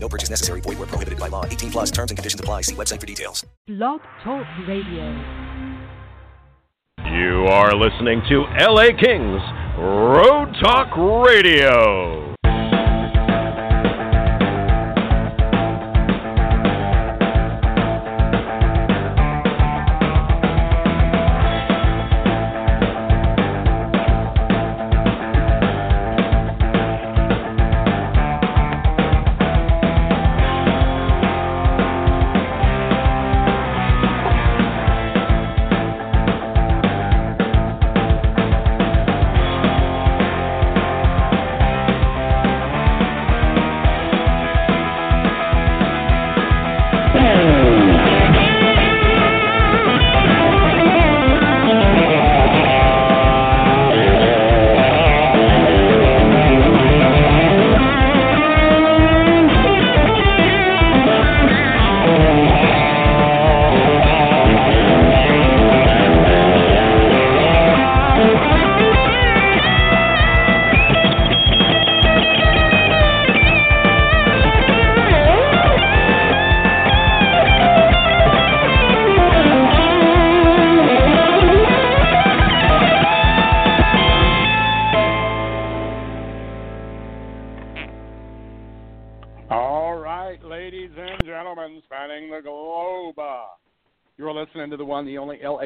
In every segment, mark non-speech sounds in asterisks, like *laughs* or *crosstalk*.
No purchase necessary. Void where prohibited by law. 18 plus terms and conditions apply. See website for details. Blog Talk Radio. You are listening to LA Kings Road Talk Radio.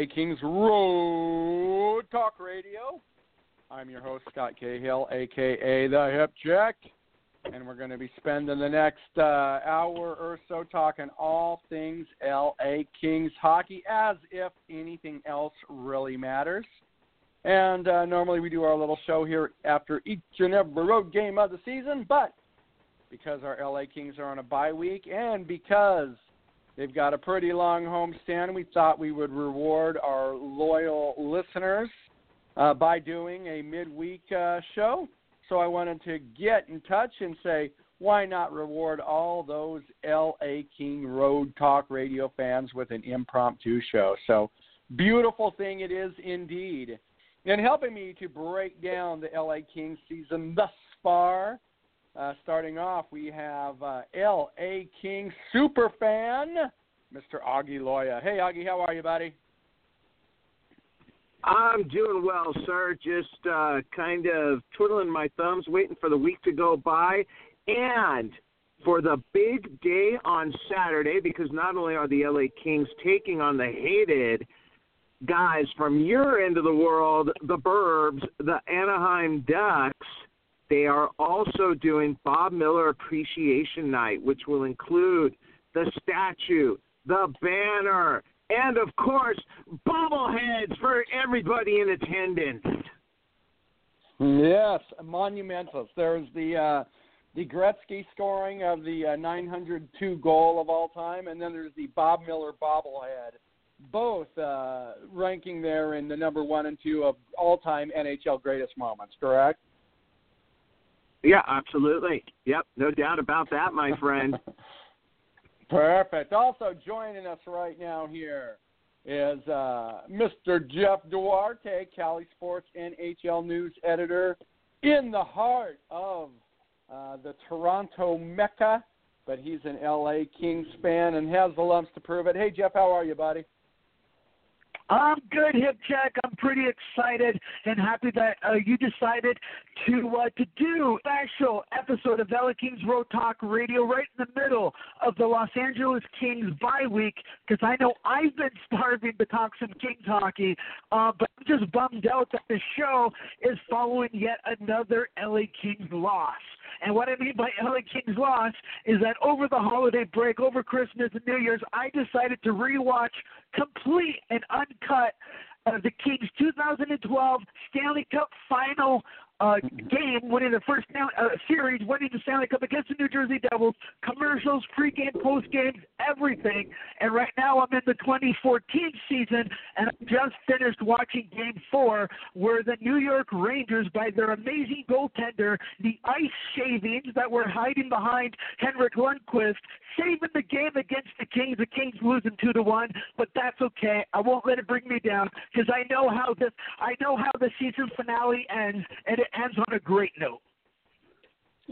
Kings Road Talk Radio. I'm your host, Scott Cahill, aka The Hip Check. And we're going to be spending the next uh, hour or so talking all things LA Kings hockey as if anything else really matters. And uh, normally we do our little show here after each and every road game of the season, but because our LA Kings are on a bye week and because they've got a pretty long homestand, we thought we would reward our loyal listeners uh, by doing a midweek uh, show. So I wanted to get in touch and say, why not reward all those LA King Road Talk Radio fans with an impromptu show? So beautiful thing it is indeed. And helping me to break down the LA King season thus far, uh, starting off, we have uh, L.A. King superfan, Mr. Augie Loya. Hey, Augie, how are you, buddy? I'm doing well, sir. Just uh, kind of twiddling my thumbs, waiting for the week to go by, and for the big day on Saturday, because not only are the LA Kings taking on the hated guys from your end of the world, the Burbs, the Anaheim Ducks, they are also doing Bob Miller Appreciation Night, which will include the statue, the banner, and of course, bobbleheads for everybody in attendance. Yes, monumentous. There's the uh, the Gretzky scoring of the uh, 902 goal of all time, and then there's the Bob Miller bobblehead, both uh, ranking there in the number one and two of all time NHL greatest moments. Correct? Yeah, absolutely. Yep, no doubt about that, my friend. *laughs* Perfect. Also joining us right now here is uh, Mr. Jeff Duarte, Cali Sports NHL news editor, in the heart of uh, the Toronto Mecca, but he's an LA Kings fan and has the lumps to prove it. Hey, Jeff, how are you, buddy? I'm good, Hip Check. I'm pretty excited and happy that uh, you decided to uh, to do a special episode of LA Kings Road Talk Radio right in the middle of the Los Angeles Kings bye week because I know I've been *laughs* starving to talk some Kings hockey, uh, but I'm just bummed out that the show is following yet another LA Kings loss. And what I mean by LA Kings loss is that over the holiday break, over Christmas and New Year's, I decided to rewatch complete and uncut uh, the Kings 2012 Stanley Cup final uh, game, winning the first uh, series, winning the Stanley Cup against the New Jersey Devils, commercials, pre-game, post-game, everything. And right now I'm in the 2014 season, and I just finished watching Game Four, where the New York Rangers, by their amazing goaltender, the ice shavings that were hiding behind Henrik Lundqvist, saving the game against the Kings. The Kings losing two to one, but that's okay. I won't let it bring me down because I know how this. I know how the season finale ends, and it ends on a great note.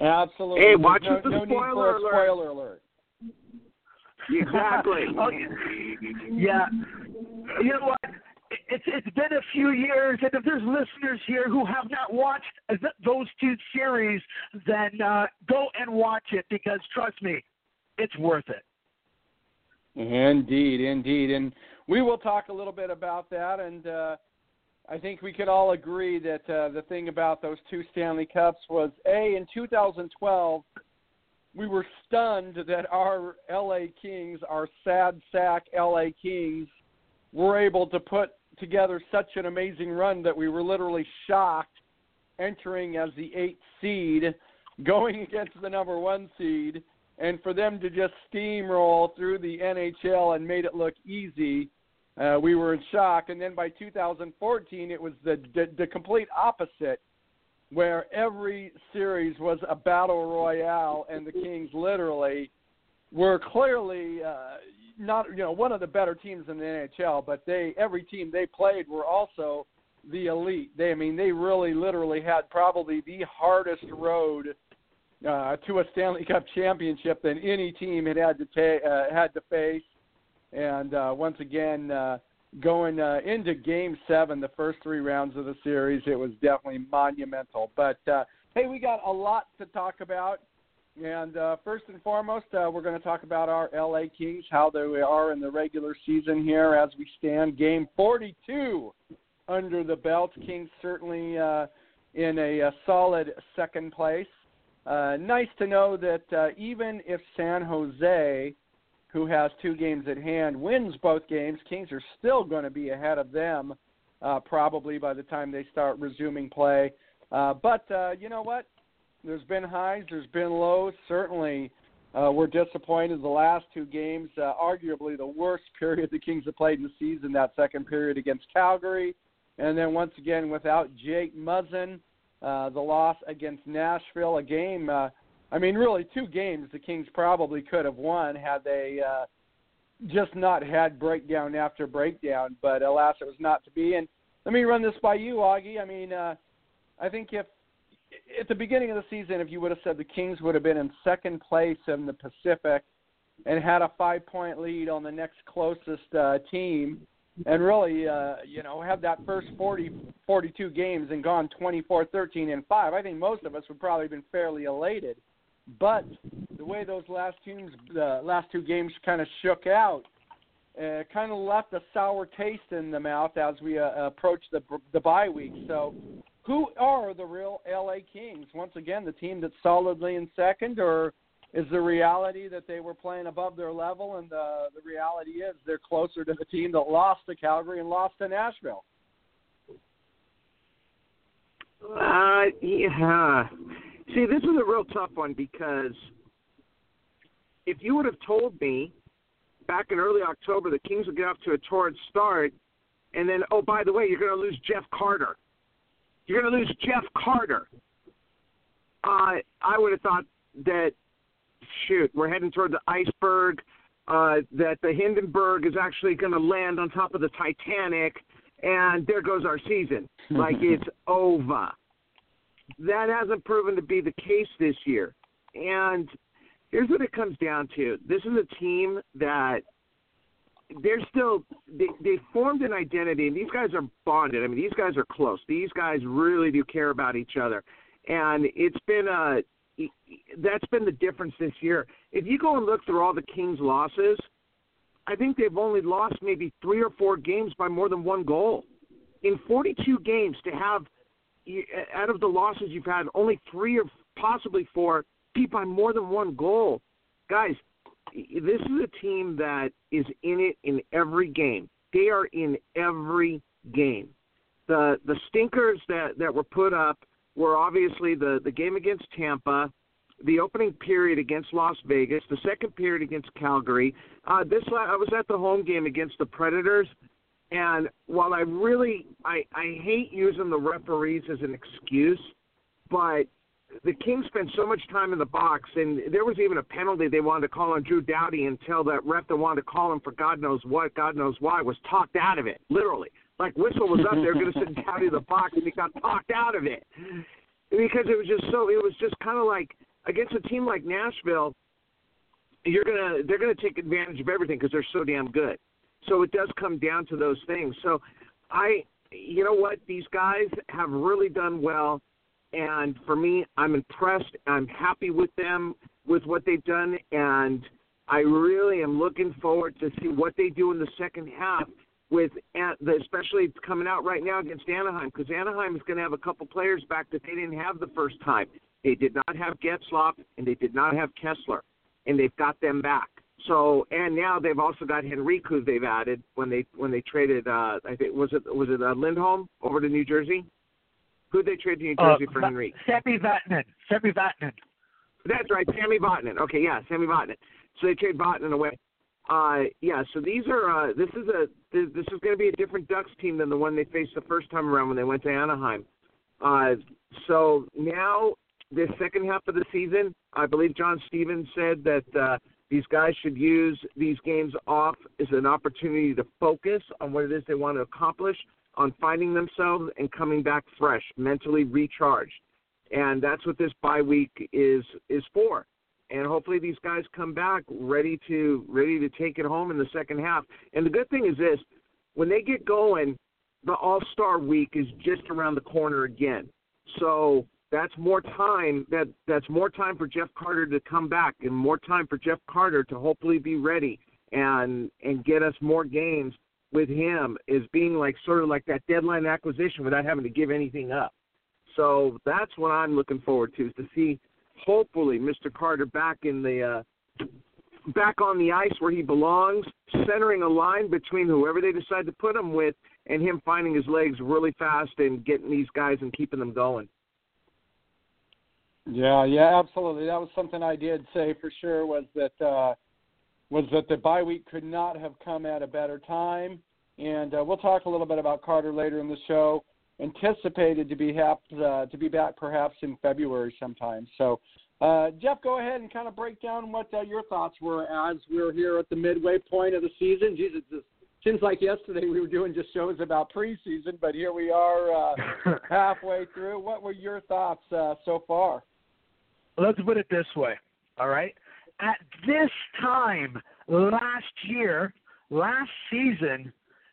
Absolutely. Hey, watch no, the no need spoiler for a alert. spoiler alert. Exactly. *laughs* Oh, yeah. You know what? It's it's been a few years, and if there's listeners here who have not watched th- those two series, then uh, go and watch it because trust me, it's worth it. Indeed, indeed. And we will talk a little bit about that. And uh, I think we could all agree that uh, the thing about those two Stanley Cups was A, in 2012, we were stunned that our LA Kings, our sad sack LA Kings, were able to put together such an amazing run that we were literally shocked entering as the eighth seed, going against the number one seed, and for them to just steamroll through the NHL and made it look easy. Uh, we were in shock, and then by 2014, it was the, the the complete opposite, where every series was a battle royale, and the Kings literally were clearly uh, not you know one of the better teams in the NHL, but they every team they played were also the elite. They I mean they really literally had probably the hardest road uh, to a Stanley Cup championship than any team had had to ta- uh, had to face. And uh, once again, uh, going uh, into Game Seven, the first three rounds of the series, it was definitely monumental. But uh, hey, we got a lot to talk about. And uh, first and foremost, uh, we're going to talk about our LA Kings, how they are in the regular season here as we stand. Game 42 under the belt. Kings certainly uh, in a, a solid second place. Uh, nice to know that uh, even if San Jose, who has two games at hand, wins both games, Kings are still going to be ahead of them uh, probably by the time they start resuming play. Uh, but uh, you know what? There's been highs, there's been lows. Certainly, uh, we're disappointed. The last two games, uh, arguably the worst *laughs* period the Kings have played in the season. That second period against Calgary, and then once again without Jake Muzzin, uh, the loss against Nashville, a game. Uh, I mean, really, two games the Kings probably could have won had they uh, just not had breakdown after breakdown. But alas, it was not to be. And let me run this by you, Augie. I mean, uh, I think if at the beginning of the season, if you would have said the Kings would have been in second place in the Pacific and had a five point lead on the next closest uh, team, and really, uh, you know, have that first 40, 42 games and gone 24, 13, and 5, I think most of us would probably have been fairly elated. But the way those last teams, the last two games kind of shook out, uh, kind of left a sour taste in the mouth as we uh, approach the the bye week. So, who are the real LA Kings? Once again, the team that's solidly in second, or is the reality that they were playing above their level, and the the reality is they're closer to the team that lost to Calgary and lost to Nashville? Uh, yeah. See, this is a real tough one because if you would have told me back in early October the Kings would get off to a torrid start, and then, oh, by the way, you're going to lose Jeff Carter. You're going to lose Jeff Carter. Uh, I would have thought that, shoot, we're heading toward the iceberg, uh, that the Hindenburg is actually going to land on top of the Titanic, and there goes our season. like *laughs* it's over that hasn't proven to be the case this year. And here's what it comes down to: this is a team that they're still they, they formed an identity, and these guys are bonded. I mean, these guys are close. These guys really do care about each other, and it's been a that's been the difference this year. If you go and look through all the Kings' losses, I think they've only lost maybe three or four games by more than one goal. In 42 games, to have out of the losses you've had, only three or possibly four beat by more than one goal. Guys, this is a team that is in it in every game. They are in every game. The the stinkers that that were put up were obviously the the game against Tampa, the opening period against Las Vegas, the second period against Calgary. Uh, this I was at the home game against the Predators, and while I really I I hate using the referees as an excuse, but the Kings spent so much time in the box, and there was even a penalty they wanted to call on Drew Doughty until that ref that wanted to call him for God knows what, God knows why, was talked out of it, literally. Like whistle was up there, going to send Doughty to the box, and he got talked out of it because it was just so. It was just kind of like against a team like Nashville, you're gonna they're gonna take advantage of everything because they're so damn good. So it does come down to those things. So I, you know what, these guys have really done well and for me, I'm impressed. I'm happy with them with what they've done, and I really am looking forward to see what they do in the second half. With especially coming out right now against Anaheim, because Anaheim is going to have a couple players back that they didn't have the first time. They did not have Getzlaf and they did not have Kesler, and they've got them back. So and now they've also got Henrique who they've added when they when they traded. uh I think was it was it uh, Lindholm over to New Jersey. Who did they trade to New Jersey uh, for Henry? Sami Vatanen. Sami Vatanen. That's right, Sami Vatanen. Okay, yeah, Sami Vatanen. So they trade Vatanen away. Uh, yeah, so these are uh, this is a this, this is going to be a different Ducks team than the one they faced the first time around when they went to Anaheim. Uh, so now this second half of the season, I believe John Stevens said that uh, these guys should use these games off as an opportunity to focus on what it is they want to accomplish on finding themselves and coming back fresh, mentally recharged. And that's what this bye week is is for. And hopefully these guys come back ready to ready to take it home in the second half. And the good thing is this, when they get going, the All-Star week is just around the corner again. So that's more time that that's more time for Jeff Carter to come back and more time for Jeff Carter to hopefully be ready and and get us more games with him is being like sort of like that deadline acquisition without having to give anything up. So that's what I'm looking forward to is to see hopefully Mr. Carter back in the uh, back on the ice where he belongs, centering a line between whoever they decide to put him with and him finding his legs really fast and getting these guys and keeping them going. Yeah, yeah, absolutely. That was something I did say for sure was that uh was that the bye week could not have come at a better time. And uh, we'll talk a little bit about Carter later in the show. Anticipated to be hap- uh, to be back perhaps in February sometime. So, uh, Jeff, go ahead and kind of break down what uh, your thoughts were as we're here at the midway point of the season. Jesus, it seems like yesterday we were doing just shows about preseason, but here we are uh, *laughs* halfway through. What were your thoughts uh, so far? Let's put it this way. All right at this time last year, last season,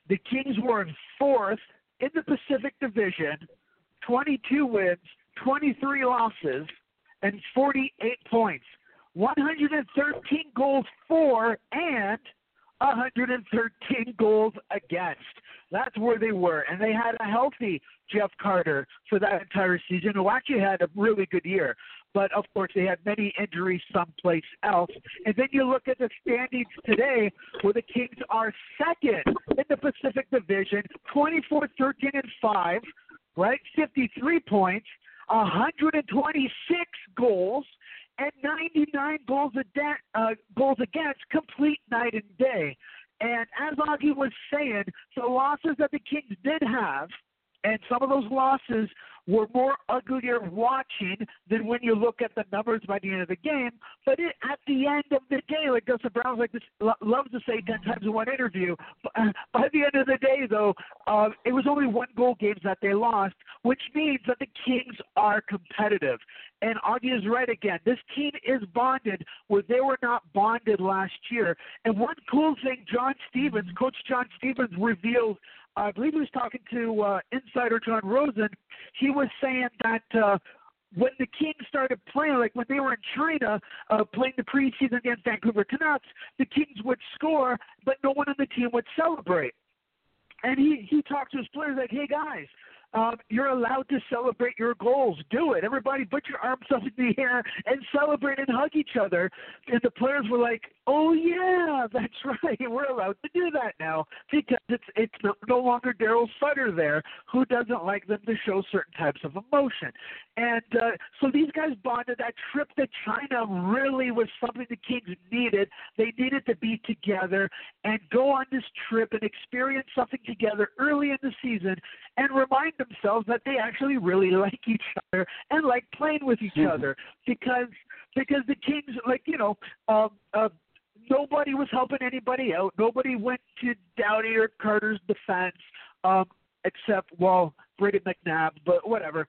the Kings were in fourth in the Pacific Division, 22 wins, 23 losses, and 48 points. 113 goals for and 113 goals against. That's where they were. And they had a healthy Jeff Carter for that entire season, who actually had a really good year but of course they had many injuries someplace else. And then you look at the standings today, where the Kings are second in the Pacific Division, 24, 13, and 5, right? 53 points, 126 goals, and 99 goals, ad- uh, goals against, complete night and day. And as Augie was saying, the losses that the Kings did have, and some of those losses were more uglier watching than when you look at the numbers by the end of the game. But it, at the end of the day, like Dustin Brown like this, lo- loves to say ten times in one interview, uh, by the end of the day, though, uh, it was only one goal games that they lost, which means that the Kings are competitive. And Augie is right again. This team is bonded where they were not bonded last year. And one cool thing, John Stevens, Coach John Stevens revealed I believe he was talking to uh, insider Jon Rosen. He was saying that uh, when the Kings started playing, like when they were in China uh, playing the preseason against Vancouver Canucks, the Kings would score, but no one on the team would celebrate. And he he talked to his players like, "Hey guys, um, you're allowed to celebrate your goals. Do it. Everybody put your arms up in the air and celebrate and hug each other. And the players were like, "Oh yeah, *laughs* that's right. We're allowed to do that now because it's it's no, longer Daryl Sutter there who doesn't like them to show certain types of emotion." And uh, so these guys bonded. That trip to China really was something the Kings needed. They needed to be together and go on this trip and experience something together early in the season and remind themselves that they actually really *laughs* like each other and like playing with each mm-hmm. other because because the Kings like you know um uh nobody was helping anybody out. Nobody went to Doughty or Carter's defense, um, except well, Brady McNabb, but whatever.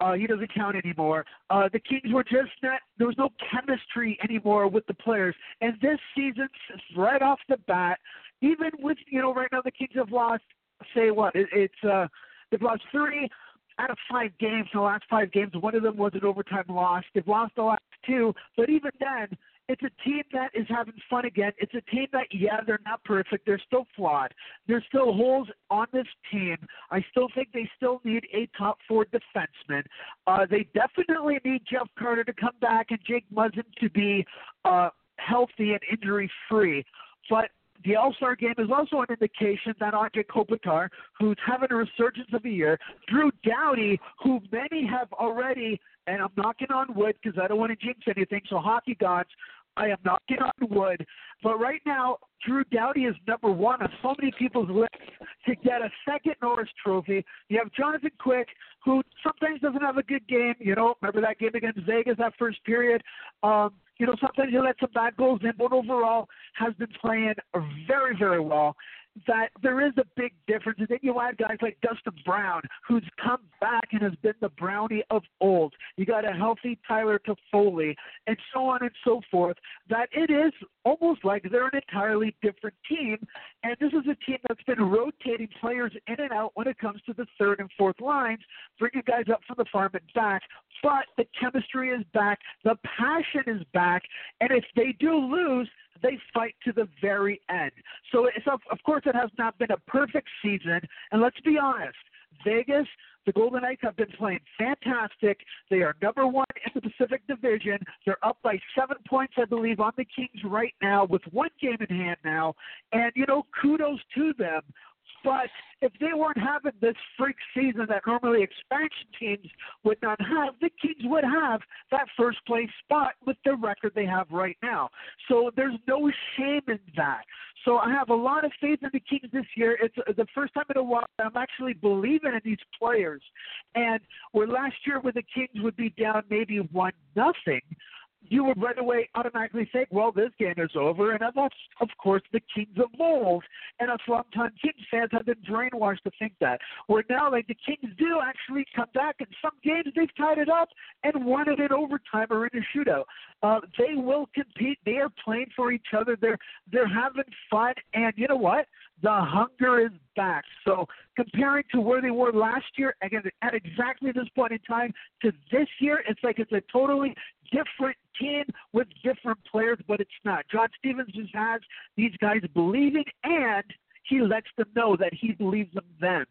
Uh, he doesn't count anymore. Uh, the Kings were just not. There was no chemistry anymore with the players. And this season, right off the bat, even with you know right now the Kings have lost. Say what? It, it's uh, they've lost three out of five games. The last five games, one of them was an overtime loss. They've lost the last two, but even then, it's a team that is having fun again. It's a team that, yeah, they're not perfect. They're still flawed. There's still holes on this team. I still think they still need a top four defenseman. Uh, they definitely need Jeff Carter to come back and Jake Muzzin to be uh, healthy and injury free. But the All Star game is also an indication that Andre Kopitar, who's having a resurgence of a year, Drew Doughty, who many have already, and I'm knocking on wood because I don't want to jinx anything, so hockey gods, I am knocking on wood. But right now, Drew Doughty is number one on so many people's lists to get a second Norris Trophy. You have Jonathan Quick, who sometimes doesn't have a good game. You know, remember that game against Vegas that first period? Um, you know, sometimes he lets some bad goals in, but overall has been playing very, very well that there is a big difference. And then you add guys like Dustin Brown, who's come back and has been the brownie of old. You got a healthy Tyler Toffoli, and so on and so forth. That it is almost like they're an entirely different team. And this is a team that's been rotating players in and out when it comes to the third and fourth lines, bringing guys up from the farm and back. But the chemistry is back, the passion is back, and if they do lose, they fight to the very end. So, it's, of, of course, it has not been a perfect season. And let's be honest, Vegas, the Golden Knights have been playing fantastic. They are number one in the Pacific Division. They're up by seven points, I believe, on the Kings right now with one game in hand now. And, you know, kudos to them but if they weren't having this freak season that normally expansion teams would not have, the Kings would have that first place spot with the record they have right now. So there's no shame in that. So I have a lot of faith in the Kings this year. It's the first time in a while I'm actually believing in these players. And where last year when the Kings would be down maybe one nothing, you would right away automatically think, well, this game is over. And that's, of course, the Kings of Mold. And us longtime Kings fans have been brainwashed to think that. Where now, like, the Kings do actually come back. In some games, they've tied it up and won it in overtime or in a shootout. Uh, they will compete. They are playing for each other. They're, they're having fun. And you know what? The hunger is back. So comparing to where they were last year, again, at exactly this point in time, to this year, it's like it's a totally different team with different players, but it's not. John Stevens just has these guys believing, and he lets them know that he believes in them,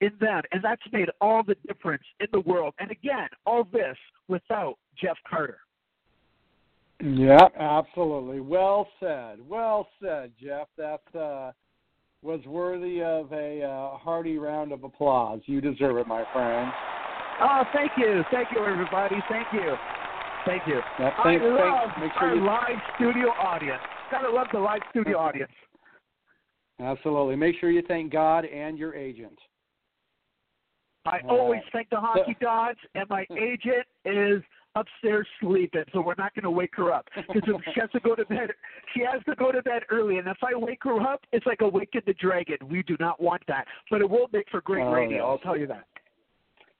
in them, and that's made all the difference in the world. And again, all this without Jeff Carter. Yeah, absolutely. Well said. Well said, Jeff. That uh, was worthy of a uh, hearty round of applause. You deserve it, my friend. Oh, thank you. Thank you, everybody. Thank you. Thank you. Thanks, I love thanks. Sure our you... live studio audience. Gotta love the live studio audience. Absolutely. Make sure you thank God and your agent. I uh, always thank the hockey gods, and my *laughs* agent is upstairs sleeping, so we're not going to wake her up because she has to go to bed. She has to go to bed early, and if I wake her up, it's like awaken the dragon. We do not want that, but it will make for great oh, radio. Yes. I'll tell you that.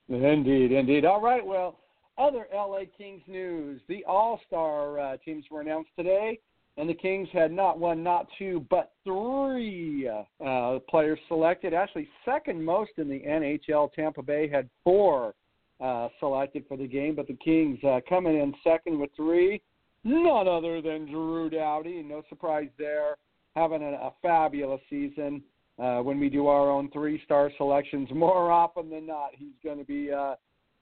Indeed, indeed. All right. Well, other LA Kings news: the All Star uh, teams were announced today, and the Kings had not one, not two, but three uh, players selected. Actually, second most in the NHL. Tampa Bay had four uh, selected for the game, but the Kings uh, coming in second with three. None other than Drew Doughty. No surprise there, having a, a fabulous season. uh, when we do our own three-star selections. More often than not, he's going to be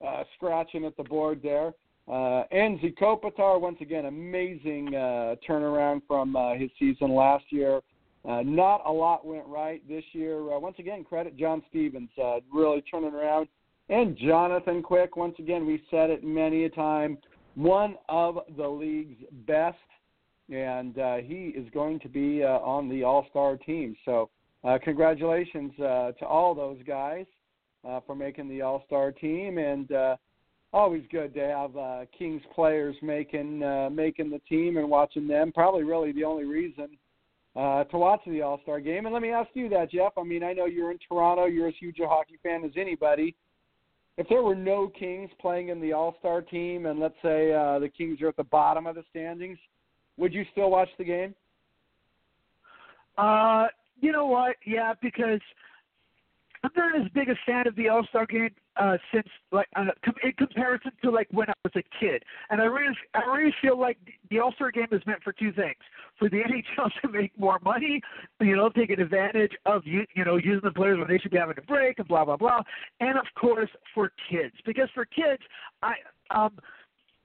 uh, scratching at the board there. Uh, Anze Kopitar, once again, amazing uh, turnaround from uh, his season last year. Uh, not a lot went right this year. Uh, once again, credit John Stevens, uh, really turning around. And Jonathan Quick, once again, we said it many a time, one of the league's best, and uh, he is going to be uh, on the All Star team. So, uh, congratulations uh, to all those guys uh, for making the All Star team, and uh, always good to have uh, Kings players making uh, making the team and watching them. Probably really the only reason uh, to watch the All Star game. And let me ask you that, Jeff. I mean, I know you're in Toronto. You're as huge a hockey fan as anybody. If there were no Kings playing in the All Star team, and let's say uh, the Kings are at the bottom of the standings, would you still watch the game? Uh, you know what? Yeah, because I'm not as big a fan of the All Star game uh, since like uh, com- in comparison to like when I was a kid, and I really I really feel like the All Star game is meant for two things: for the *laughs* NHL to make more money, you know, taking advantage of you you know using the players when they should be having a break and blah blah blah, and of course for kids. Because for kids I um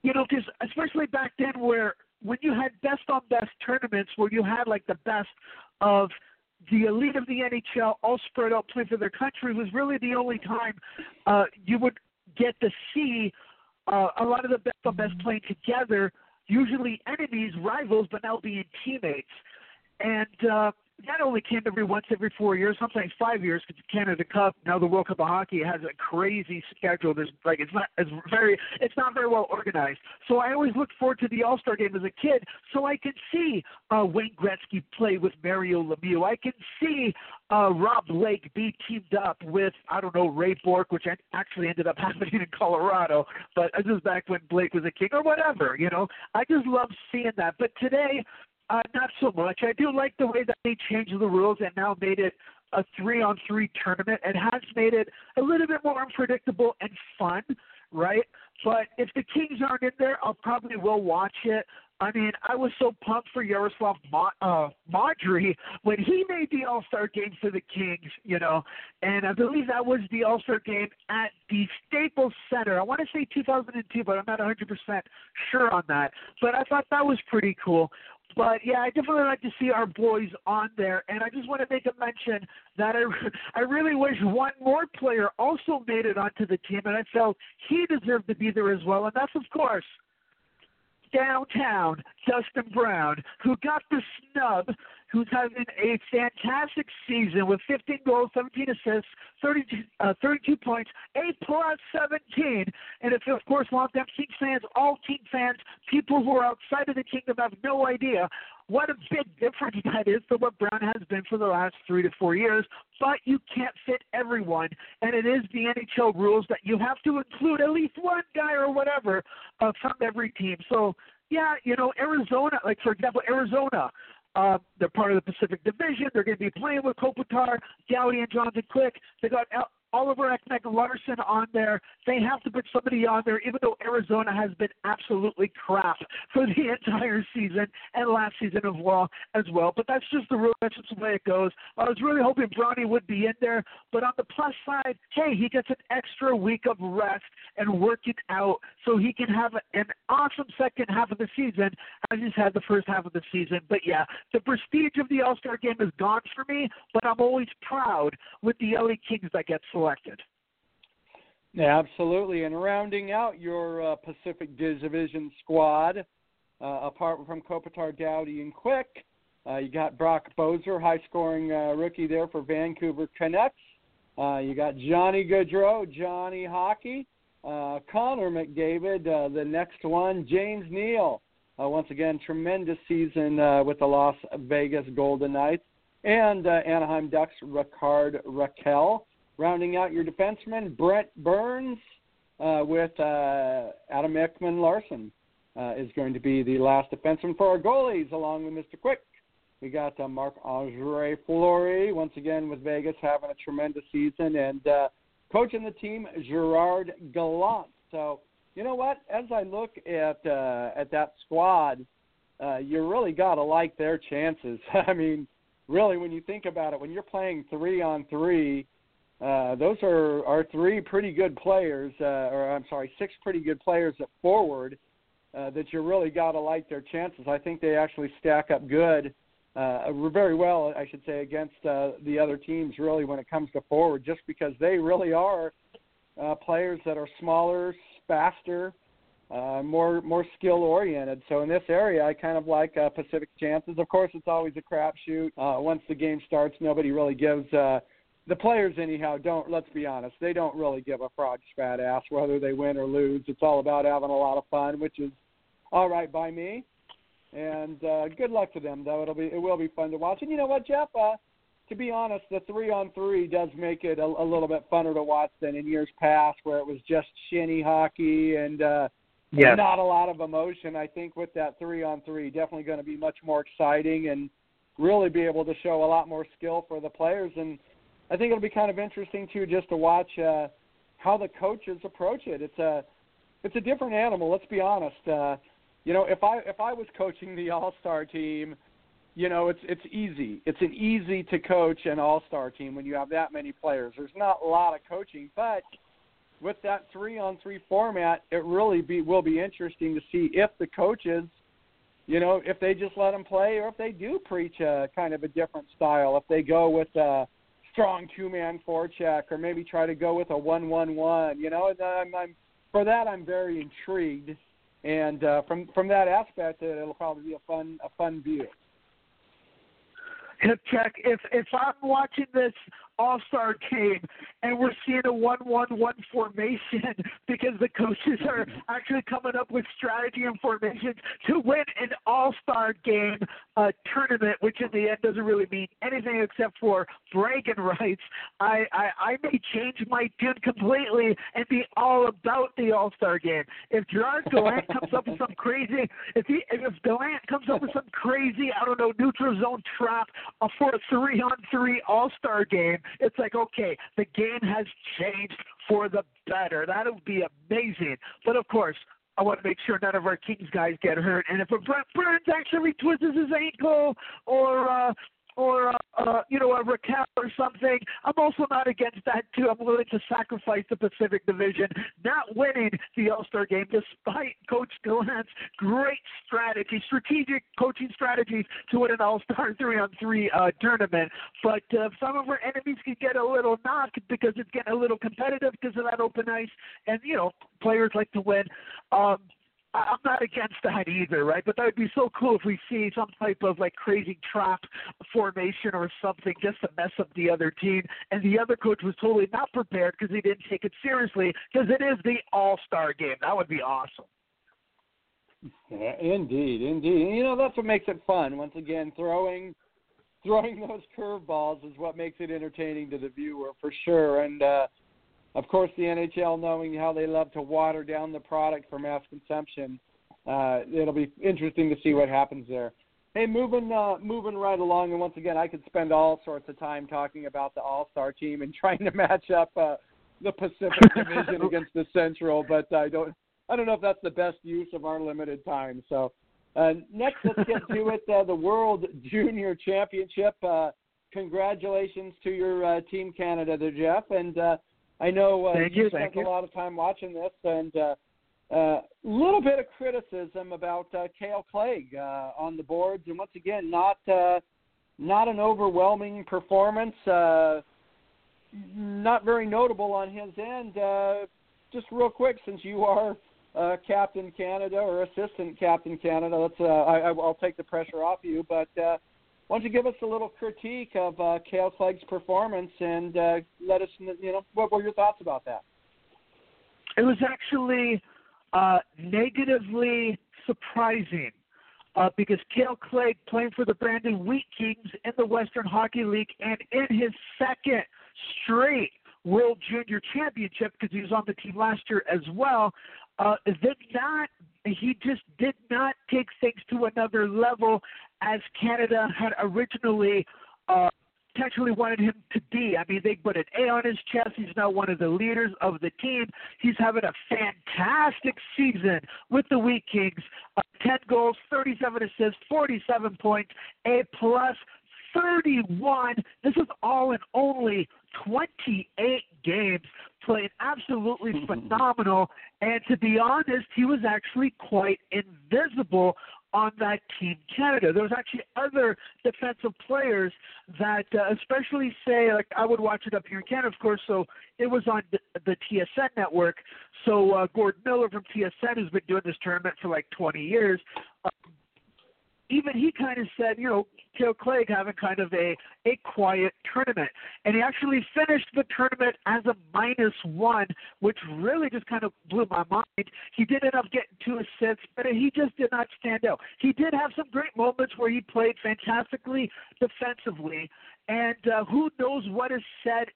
you know because especially back then where when you had best on best tournaments where you had like the best of the elite of the NHL all spread out playing for their country was really the only time uh, you would get to see uh, a lot of the best of best playing together, usually enemies, rivals, but now being teammates. And uh, that only came every once every four years, sometimes five years. Because Canada Cup, now the World Cup of Hockey has a crazy schedule. There's like it's not it's very it's not very well organized. So I always look forward to the All Star game as a kid, so I can see uh, Wayne Gretzky play with Mario Lemieux. I can see uh, Rob Blake be teamed up with I don't know Ray Bourque, which actually ended up *laughs* happening in Colorado, but this is back when Blake was a king or whatever. You know, I just love seeing that. But today uh, not so much. I do like the way that they changed the rules and now made it a three on three tournament. It has made it a little bit more unpredictable and fun, right? But if the Kings aren't in there, I'll probably will watch it. I mean, I was so pumped for Yaroslav Mo- uh, when he made the All Star game for the Kings, you know, and I believe that was the All Star game at the Staples Center. I want to say 2002, but I'm not 100% sure on that. But I thought that was pretty cool. But yeah, I definitely like to see our boys on there, and I just want to make a mention that I *laughs* I really wish one more player also made it onto the team, and I felt he deserved to be there as well, and that's of course downtown Dustin Brown, who got the snub who's having a fantastic season with 15 goals, 17 assists, 32, uh, 32 points, A plus 17. And if, of course, longtime King fans, all King fans, people who are outside of the kingdom have no idea what a big difference *laughs* that is for what Brown has been for the last three to four years. But you can't fit everyone, and it is the NHL rules that you have to include at least one guy or whatever uh, from every team. So yeah, you know, Arizona, like for example, Arizona, uh, they're part of the Pacific Division. They're going to be playing with Kopitar, Doughty, and Jonathan Quick. They got Oliver Ekman Larsson on there. They have to put somebody on there, even though Arizona has been absolutely crap for the *laughs* entire season and last season of well as well. But that's just the rule. That's just the way it goes. I was really hoping Brownie would be in there, but on the plus side, hey, he gets an extra week of rest and working out, so he can have an awesome second half of the season as he's had the first half of the season. But yeah, the prestige of the All Star game is gone for me, but I'm always proud with the LA Kings that get selected Yeah, absolutely. And rounding out your uh, Pacific Division squad, uh, apart from Kopitar, Doughty, and Quick, uh, you got Brock Boeser, high-scoring uh, rookie there for Vancouver Canucks. Uh, you got Johnny Gaudreau, Johnny Hockey, uh, Connor McDavid, the next one, James Neal. Once again, tremendous season with the Las Vegas Golden Knights. And Anaheim Ducks, Rickard Rakell. Rounding out your defenseman, Brent Burns uh, with uh, Adam Ekman Larsson uh, is going to be the last defenseman for our goalies, along with Mr. Quick. We got uh, Marc Andre Fleury once again with Vegas having a tremendous season, and uh, coaching the team Gerard Gallant. So you know what? As I look at uh, at that squad, uh, you really got to like their chances. *laughs* I mean, really, when you think about it, when you're playing three on three, uh, those are are three pretty good players, uh, or I'm sorry, six pretty good players at forward. Uh, that you really got to like their chances. I think they actually stack up good, uh, very well, I should say, against uh, the other teams. Really, when it comes to forward, just because they really are uh, players that are smaller, faster, uh, more more skill oriented. So in this area, I kind of like uh, Pacific chances. Of course, it's always a crapshoot. Uh, once the game starts, nobody really gives. Uh, the players anyhow don't let's be honest they don't really give a frog's fat ass whether they win or lose it's all about having a lot of fun which is all right by me. And uh, good luck to them, though. It'll be it will be fun to watch. And you know what, Jeff? Uh, to be honest, the three on three does make it a, a little bit funner to watch than in years past, where it was just shinny hockey and uh, yes. not a lot of emotion. I think with that three on three, definitely going to be much more exciting and really be able to show a lot more skill for the players. And I think it'll be kind of interesting too, just to watch uh, how the coaches approach it. It's a it's a different animal. Let's be honest. Uh, you know, if I if I was coaching the *laughs* All Star team, you know, it's it's easy. It's an easy to coach an All Star team when you have that many players. There's not a lot of coaching, but with that three on three format, it really be will be interesting to see if the coaches, you know, if they just let them play or if they do preach a kind of a different style. If they go with a strong two man forecheck or maybe try to go with a one one one. You know, and I'm, I'm for that I'm very intrigued and uh, from from that aspect, it'll probably be a fun a fun view. Check. If if I'm watching this all Star game, and we're seeing a one-one-one formation *laughs* because the coaches are *laughs* actually coming up with strategy and formations to win an All Star game uh, tournament, which in the end doesn't really mean anything except for bragging rights. I, I I may change my tune completely and be all about the All Star game. If Gerard Gallant comes up with some *laughs* crazy, if he if Gallant comes up with some crazy, I don't know, neutral zone trap for a three-on-three All Star game it's like, okay, the game has changed for the better. That would be amazing. But of course, I want to make sure none of our Kings guys get hurt. And if a Brent Burns actually twists his ankle or uh, or uh, uh, you know a Rakell or something. I'm also not against that too. I'm willing to sacrifice the Pacific Division, not winning the All Star game, despite Coach Gallant's great strategy, strategic coaching strategies to win an All Star three on three uh, tournament. But uh, some of our enemies could get a little knocked because it's getting a little competitive because of that open ice, and you know players like to win. Um, I'm not against that either, right? But that would be so cool if we see some type of like crazy trap formation or something just to mess up the other team. And the other coach was totally not prepared because he didn't take it seriously because it is the All Star game. That would be awesome. Yeah, indeed, indeed. And, you know that's what makes it fun. Once again, throwing throwing *laughs* those curveballs is what makes it entertaining to the viewer for sure. And uh, of course, the NHL, knowing how they love to water down the product for mass consumption, uh, it'll be interesting to see what happens there. Hey, moving uh, moving right along, and once again, I could spend all sorts of time talking about the All Star team and *laughs* trying to match up uh, the Pacific *laughs* Division against the Central, but I don't I don't know if that's the best use of our limited time. So uh, next, let's get to it. Uh, the World Junior Championship. Uh, congratulations to your uh, team Canada, there, Jeff, and uh, I know uh, thank you, you spent a lot of time watching this, and a uh, uh, little bit of criticism about uh, Kale Clague uh, on the boards, and once again, not uh, not an overwhelming performance, uh, not very notable on his end. Uh, just real quick, since you are uh, Captain Canada or Assistant Captain Canada, let's uh, I, I'll take the pressure off you, but. Uh, why don't you give us a little critique of uh, Kale Clague's performance and uh, let us, you know, what were your thoughts about that? It was actually uh, negatively surprising uh, because Kale Clague playing for the Brandon Wheat Kings in the Western Hockey League and in his second straight World Junior Championship because he was on the team last year as well, uh, did not he just did not take things to another level as Canada had originally uh, potentially wanted him to be. I mean, they put an A on his chest. He's now one of the leaders of the team. He's having a fantastic season with the Wheat Kings. Uh, 10 goals, 37 assists, 47 points, A plus, 31. This is all in only 28 games. Playing absolutely *laughs* phenomenal. And to be honest, he was actually quite invisible on that Team Canada. There was actually other defensive players that, uh, especially say, like I would watch it up here in Canada, of course. So it was on the, the TSN network. So uh, Gord Miller from TSN has been doing this tournament for like 20 years. Um, even he kind of said, you know, Kale Clague having kind of a a quiet tournament, and he actually finished the tournament as a minus one, which really just kind of blew my mind. He did end up getting two assists, but he just did not stand out. He did have some great moments where he played fantastically defensively, and uh, who knows what is said,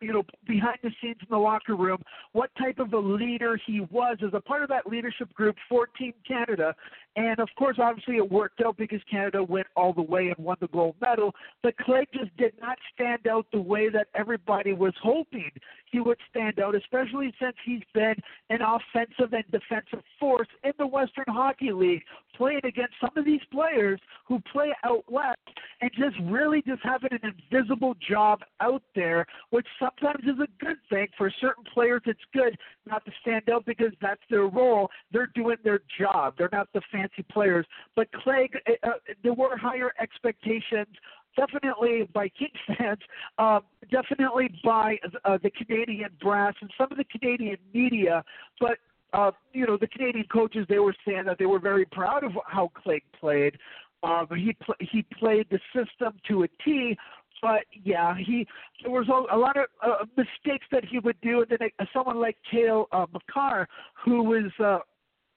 you know, behind the scenes in the locker room, what type of a leader he was as a part of that leadership group for Team Canada. And of course, obviously, it worked out because Canada went all the way and won the gold medal. But Clague just did not stand out the way that everybody was hoping he would stand out, especially since he's been an offensive and defensive force in the Western Hockey League, playing against some of these players who play out west and just really just having an invisible job out there, which sometimes is a good thing. For certain players, it's good not to stand out because that's their role. They're doing their job. They're not the fancy players. But Clague, uh, uh there were higher expectations definitely by Kings *laughs* fans, uh, definitely by uh, the Canadian brass and some of the Canadian media. But uh, you know, the Canadian coaches they were saying that they were very proud of how Clague played. Um, he pl- he played the system to a T, but yeah, he there was a, a lot of uh, mistakes that he would do, and then uh, someone like Cale uh, Makar, who was uh,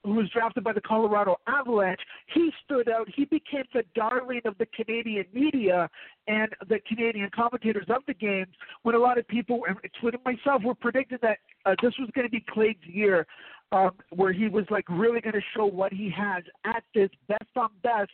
who was drafted by the Colorado Avalanche, he stood out. He became the darling of the Canadian media and the Canadian commentators of the games when a lot of people, including myself, were predicting that uh, this was going to be Clague's year, um, where he was like really going to show what he has at this best on best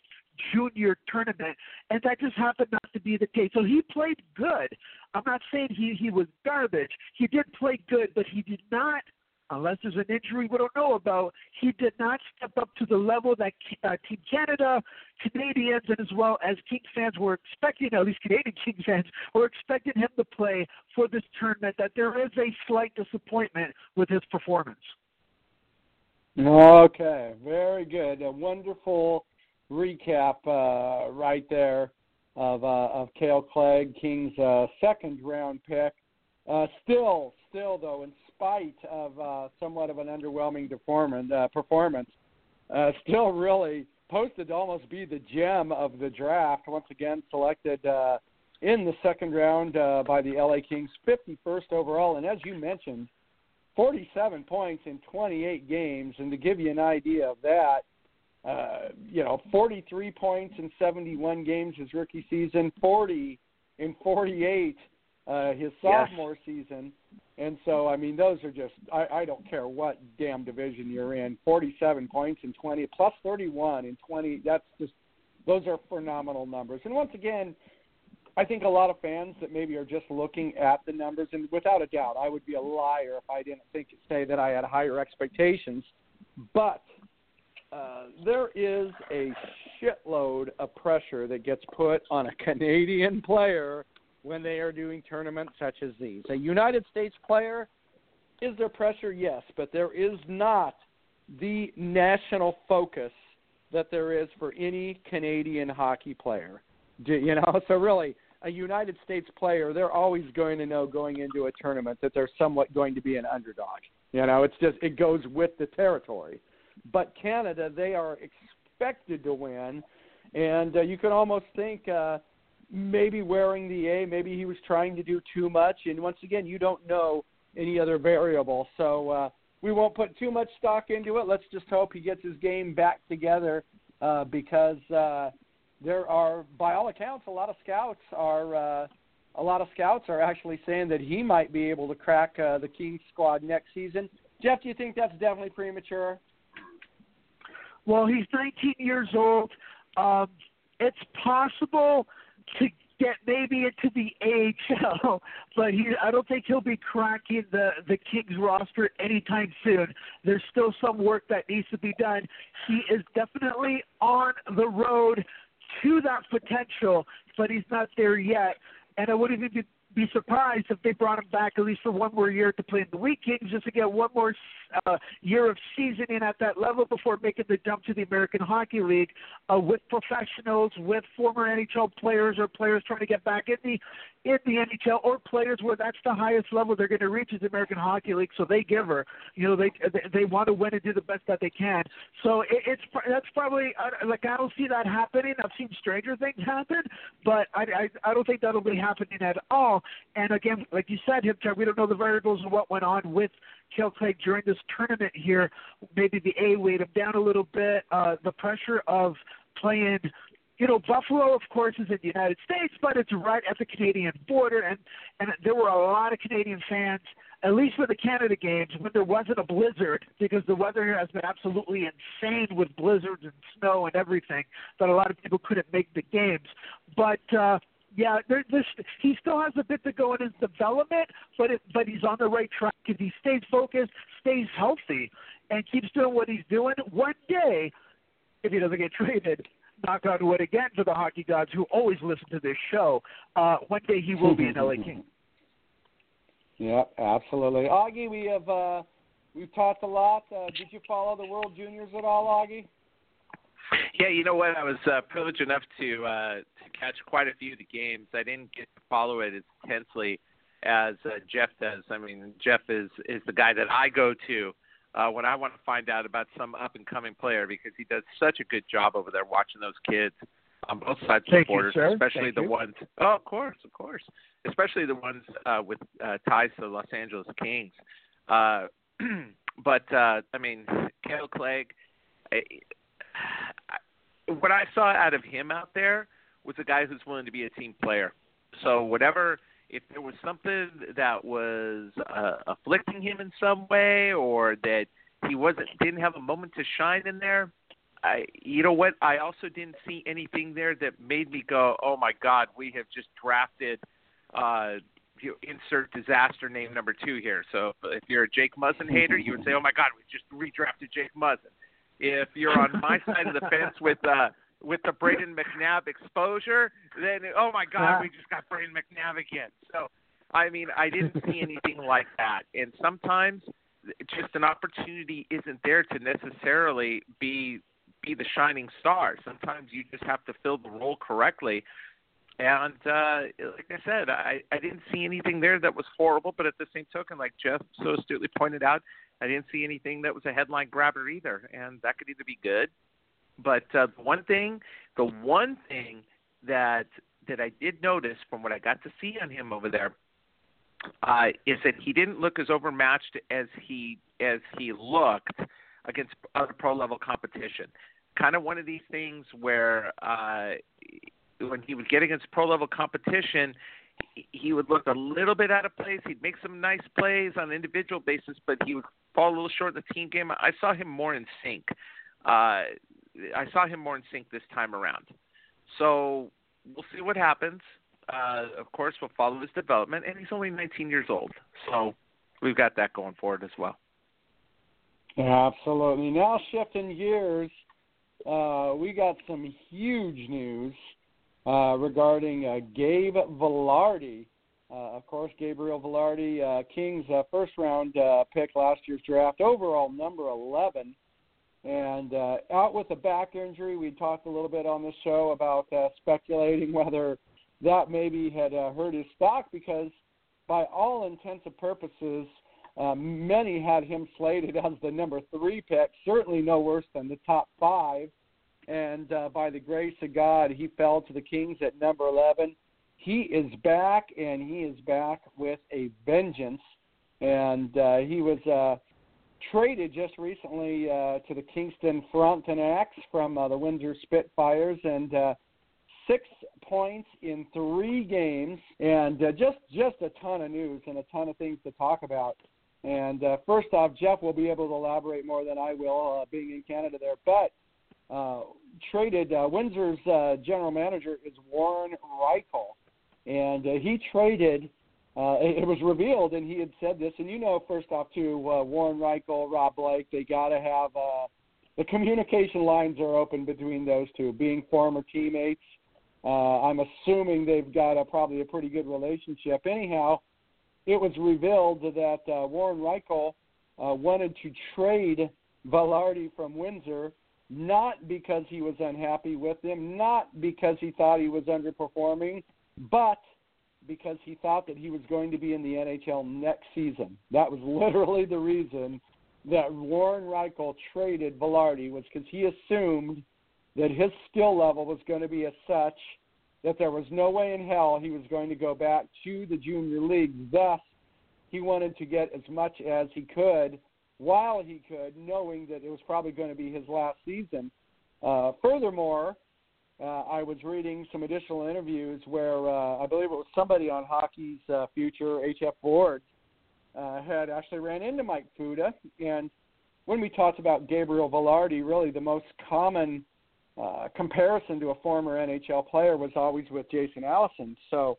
junior tournament, and that just happened not to be the case. So he played good. I'm not saying he he was garbage. He did play good, but he did not – unless there's an injury we don't know about, he did not step up to the level that uh, Team Canada, Canadians, and as well as Kings fans were expecting, at least Canadian *laughs* Kings fans, were expecting him to play for this tournament, that there is a slight disappointment with his performance. Okay, very good. A wonderful recap uh, right there of uh, of Kale Clague, King's uh, second round pick. Uh, still, still though, in spite of uh, somewhat of an underwhelming uh, performance uh, *laughs* still really posted to almost be the gem of the draft. Once again, selected uh, in the second round uh, by the LA Kings, 51st overall, and as you mentioned, 47 points in 28 games. And to give you an idea of that, uh, you know, 43 points in 71 games his rookie season, 40 in 48 uh, his sophomore yes. season. And so, I mean, those are just, I, I don't care what damn division you're in. 47 points in 20, plus 31 in 20, that's just, those are phenomenal numbers. And once again, I think a lot of fans that maybe are just looking at the numbers, and without a doubt, I would be a liar if I didn't think say that I had higher expectations. But uh, there is a shitload of pressure that gets put on a *laughs* Canadian player when they are doing tournaments such as these. A United States player, is there pressure? Yes, but there is not the national focus that there is for any Canadian hockey player. You know, *laughs* so really, a United States player, they're always going to know going into a tournament that they're somewhat going to be an underdog. You know, it's just it goes with the territory. But Canada, they are expected to win, and uh, you can almost think uh, maybe wearing the A, maybe he was trying to do too much. And once again, you don't know any other variable. So uh, we won't put too much stock into it. Let's just hope he gets his game back together uh, because uh, there are, by all accounts, a lot of scouts are. Uh, a lot of scouts are actually saying that he might be able to crack uh, the Kings squad next season. Jeff, do you think that's definitely premature? Well, he's 19 years old. Um, it's possible to get maybe into the AHL, *laughs* but he I don't think he'll be cracking the the Kings roster anytime soon. There's still some work that needs to be done. He is definitely on the road to that potential, but he's not there yet. And I wouldn't even be, be surprised if they brought him back at least for one more year to play in the Kings, just to get one more uh, year of seasoning at that level before making the jump to the American Hockey League uh, with professionals, with former NHL players or players trying to get back in the in the NHL or players where that's the highest level they're going to reach is the American Hockey League. So they give her, you know, they they, they want to win and do the best that they can. So it, it's that's probably like I don't see that happening. I've seen stranger things happen, but I I, I don't think that'll be happening at all. And again, like you said, Hipcheck, we don't know the variables of what went on with Kale Clague during this tournament here. Maybe the A weighed him down a little bit. Uh, the pressure of playing you know, Buffalo, of course, is in the United States, but it's right at the Canadian border, and and there were a lot of Canadian fans, at least for the Canada games, when there wasn't a blizzard, because the weather here has been absolutely insane with blizzards and snow and everything, that a lot of people couldn't make the games. But uh, yeah, there, this, he still has a bit to go in his development, but it, but he's on the right track if he stays focused, stays healthy, and keeps doing what he's doing. One day, if he doesn't get *laughs* traded, knock on wood again for the hockey gods who always listen to this show. Uh, one day he will be an LA King. *laughs* Yeah, absolutely. Augie, we have uh, we've talked a lot. Uh, did you follow the World Juniors at all, Augie? Yeah, you know what? I was uh, privileged enough to uh, to catch quite a few of the games. I didn't get to follow it as intensely as uh, Jeff does. I mean, Jeff is is the guy that I go to uh, when I want to find out about some up and coming player because he does such a good job over there watching those kids on both sides of the borders, you, especially Thank the you. ones. Oh, of course, of course, especially the ones uh, with uh, ties to the Los Angeles Kings. Uh, *clears throat* but uh, I mean, Kale Clague. What I saw out of him out there was a guy who's willing to be a team player. So whatever if there was something that was uh, afflicting him in some way or that he wasn't didn't have a moment to shine in there I you know what? I also didn't see anything there that made me go oh my god we have just drafted uh you insert disaster name number 2 here. So if you're a Jake Muzzin hater you would say oh my god we just redrafted Jake Muzzin if you're on my side of the fence with uh with the Braden McNabb exposure, then oh my God, we just got Braden McNabb again. So, I mean, I didn't see anything like that. And sometimes, just an opportunity isn't there to necessarily be be the shining star. Sometimes you just have to fill the role correctly. And uh, like I said, I, I didn't see anything there that was horrible. But at the same token, like Jeff so astutely pointed out, I didn't see anything that was a headline grabber either. And that could either be good but uh, the one thing, the one thing that that I did notice from what I got to see on him over there uh, is that he didn't look as overmatched as he as he looked against other pro level competition. Kind of one of these things where uh, when he would get against pro level competition, he would look a little bit out of place. He'd make some nice plays on an individual basis, but he would fall a little short in the team game. I saw him more in sync. Uh, I saw him more in sync this time around. So we'll see what happens. Uh, of course, we'll follow his development, and he's only 19 years old, so we've got that going forward as well. Absolutely. Now shifting gears, uh, we got some huge news uh, regarding uh, Gabe Vilardi. Uh, of course, Gabriel Vilardi, uh, Kings' uh, first round uh, pick last year's draft, overall number 11 and uh, out with a back injury. We talked a little bit on the show about uh, speculating *laughs* whether that maybe had uh, hurt his stock because, by all intents and purposes, uh, many had him slated *laughs* as the number three pick, certainly no worse than the top five. And uh, by the grace of God, he fell to the Kings at number 11. He is back, and he is back with a vengeance. And uh, he was. Uh, traded just recently uh, to the Kingston Frontenacs from uh, the Windsor Spitfires, and uh, six points in three games, and uh, just just a ton of news and a ton of things to talk about. And uh, first off, Jeff will be able to elaborate more than I will, uh, being in Canada there. But uh, traded uh, Windsor's uh, general manager is Warren Rychel, and uh, he traded uh, *laughs* it, was revealed, and he had said this. And you know, first off, too, uh, Warren Rychel, Rob Blake, they got to have uh, the communication lines are open between those two, being former teammates. Uh, I'm assuming they've got a, probably a pretty good relationship. Anyhow, it was revealed that uh, Warren Rychel uh, wanted to trade Vilardi from Windsor, not because he was unhappy with him, not because he thought he was underperforming, but because he thought that he was going to be in the NHL next season. That was *laughs* literally the reason that Warren Rychel traded Vilardi was because he assumed that his skill level was going to be as such that there was no way in hell he was going to go back to the junior league. Thus, he wanted to get as much as he could while he could, knowing that it was probably going to be his last season. Uh, furthermore, uh, I was reading some additional interviews where uh, I believe it was somebody on Hockey's uh, Future, HF Board, uh, had actually ran into Mike Futa. And when we talked about Gabriel Vilardi, really the most common uh, comparison to a former NHL player was always with Jason Allison. So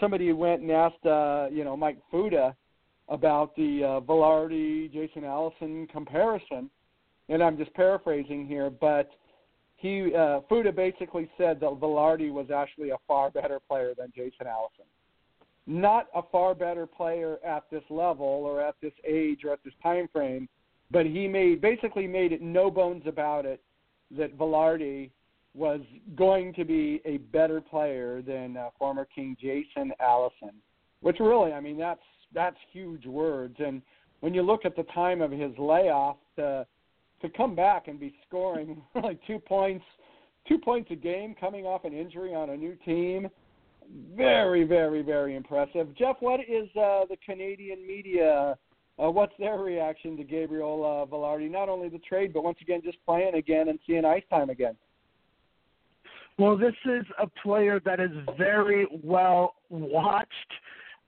somebody went and asked, uh, you know, Mike Futa about the uh, Vilardi Jason Allison comparison, and I'm just paraphrasing here, but he uh, Futa basically said that Vilardi was actually a far better player than Jason Allison. Not a far better player at this level or at this age or at this time frame, but he made basically made it no bones about it that Vilardi was going to be a better player than uh, former King Jason Allison, which really, I mean, that's that's huge words. And when you look at the time of his layoff, to to come back and be scoring *laughs* like two points, two points a game, coming off an injury on a new team, very, very, very impressive. Jeff, what is uh, the Canadian media? Uh, what's their reaction to Gabriel uh, Vilardi? Not only the trade, but once again, just playing again and seeing ice time again. Well, this is a player that is very well watched,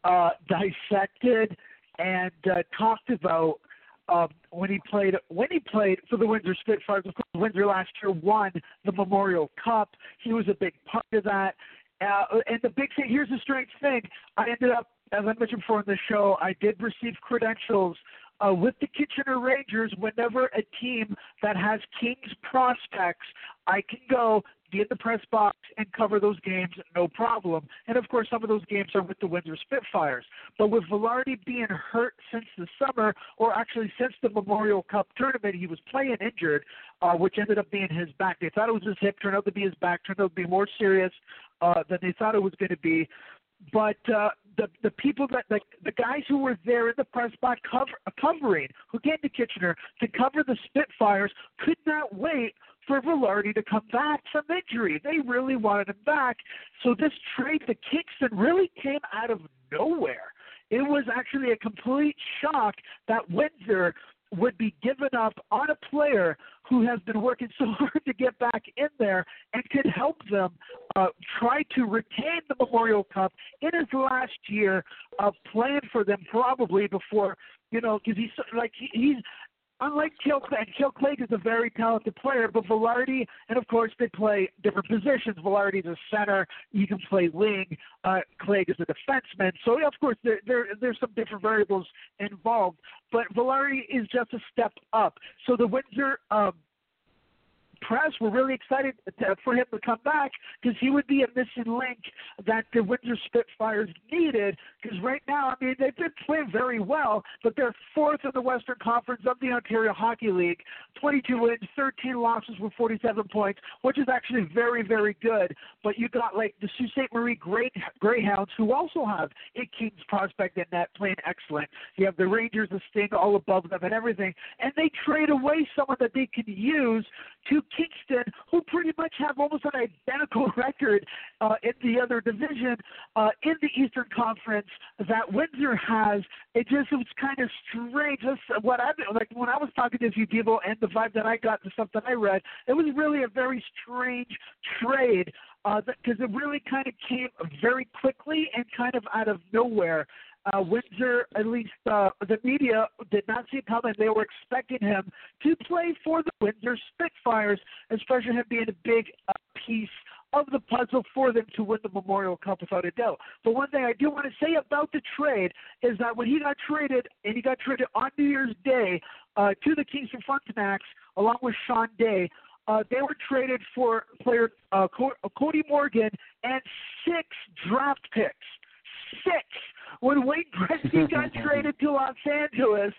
uh, dissected, and uh, talked about um, when he played when he played for the Windsor Spitfires. Of course, Windsor last year won the Memorial Cup. He was a big part of that. Uh, and the big thing here's the strange thing. I ended up, as I mentioned before in the show, I did receive credentials uh, with the Kitchener Rangers. Whenever a team that has Kings prospects, I can go be in the press box and cover those games, no problem. And of course, some of those games are with the Windsor Spitfires. But with Vilardi being hurt since the summer, or actually since the Memorial Cup tournament, he was playing injured, uh, which ended up being his back. They thought it was his hip, turned out to be his back, turned out to be more serious uh, than they thought it was going to be. But uh, the the people that the the guys who were there in the press box cover, covering, who came to Kitchener to cover the Spitfires, could not wait for Vilardi to come back from injury. They really wanted him back. So this trade to Kingston really came out of nowhere. It was actually a complete shock that Windsor would be given up on a player who has been working so *laughs* hard to get back in there and could help them uh, try to retain the Memorial Cup in his last year of playing for them, probably before you know, because he's like he, he's unlike Kale Clague, Kale Clague is a very talented player, but Vilardi, and of course they play different positions. Vilardi is a center, he can play wing. Uh, Clague is a defenseman, so of course there, there there's some different variables involved. But Vilardi is just a step up. So the Windsor um, press were really excited to, for him to come back because he would be a missing link that the Windsor Spitfires needed. Because right now, I mean, they've been playing very well, but they're fourth in the Western Conference of the Ontario Hockey League. 22 wins, 13 losses with 47 points, which is actually very, very good. But you got like the Sault Ste. Marie Great Greyhounds, who also have a Kings prospect in that playing excellent. You have the Rangers, the Sting, all above them and everything, and they trade away someone that they can use to Kingston, who pretty much have almost an identical *laughs* record uh, in the other division uh, in the Eastern Conference that Windsor has. It just was kind of strange. That's what I like when I was talking to a few people and the vibe that I got, the stuff that I read. It was really a very strange trade because uh, it really kind of came very quickly and kind of out of nowhere uh, Windsor, at least uh, the media, did not see it coming. They were expecting him to play for the Windsor Spitfires, especially him being a big uh, piece of the puzzle for them to win the Memorial Cup without a doubt. But one thing I do want to say about the trade is that when he got traded, and he got traded on New Year's Day, uh, to the Kingston Frontenacs, along with Sean Day. Uh, they were traded for player uh, Cody Morgan and six draft picks. Six. When Wayne Gretzky *laughs* got traded to Los Angeles,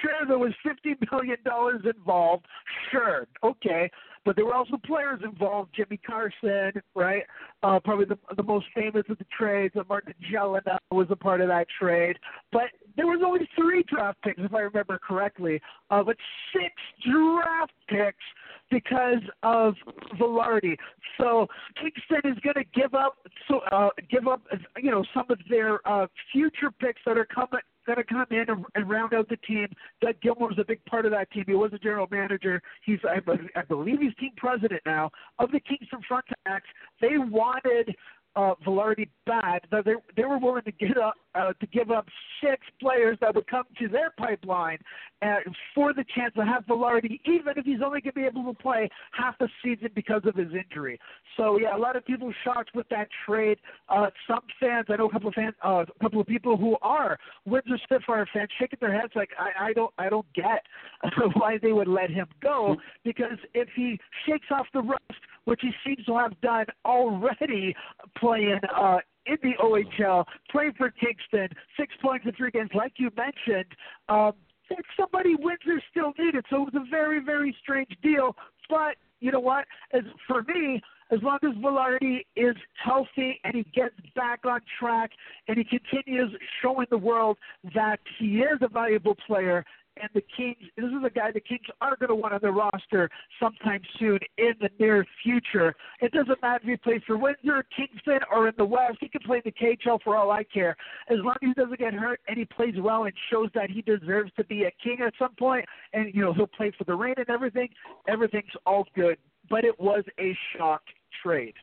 sure there was fifty million dollars involved. Sure, okay, but there were also players involved. Jimmy Carson, right? Uh, probably the the most famous of the trades. Uh, Martin Gelinas was a part of that trade, but there was only three draft picks, if I remember correctly. Uh, but six draft picks because of Vilardi. So Kingston is going to give up, so uh, give up, you know, some of their uh, future picks that are coming going to come in and, round out the team. Doug Gilmour is a big part of that team. He was a general manager. He's, I, I believe, he's team president now of the Kingston Frontenacs. They wanted uh, Vilardi bad. They they were willing to get up uh, to give up six players that would come to their pipeline uh, for the chance to have Vilardi, even if he's only going to be able to play half the season because of his injury. So yeah, a lot of people shocked with that trade. Uh, some fans, I know a couple of fans, uh, a couple of people who are Windsor Spitfire fans, shaking their heads like I, I don't I don't get *laughs* why they would let him go because if he shakes off the rust, which he seems to have done already, playing uh, in the OHL, playing for Kingston, six points in three games, like you mentioned. Um, if somebody Windsor still needed, so it was a very, very strange deal. But you know what? As for me, as long as Vilardi is healthy and he gets back on track and he continues showing the world that he is a valuable player and the Kings, this is a guy the Kings are going to want on their roster sometime soon in the near future. It doesn't matter if he plays for Windsor, Kingston, or in the West. He can play the KHL for all I care. As long as he doesn't get hurt and he plays well and shows that he deserves to be a King at some point, and you know he'll play for the Reign and everything. Everything's all good. But it was a shock trade.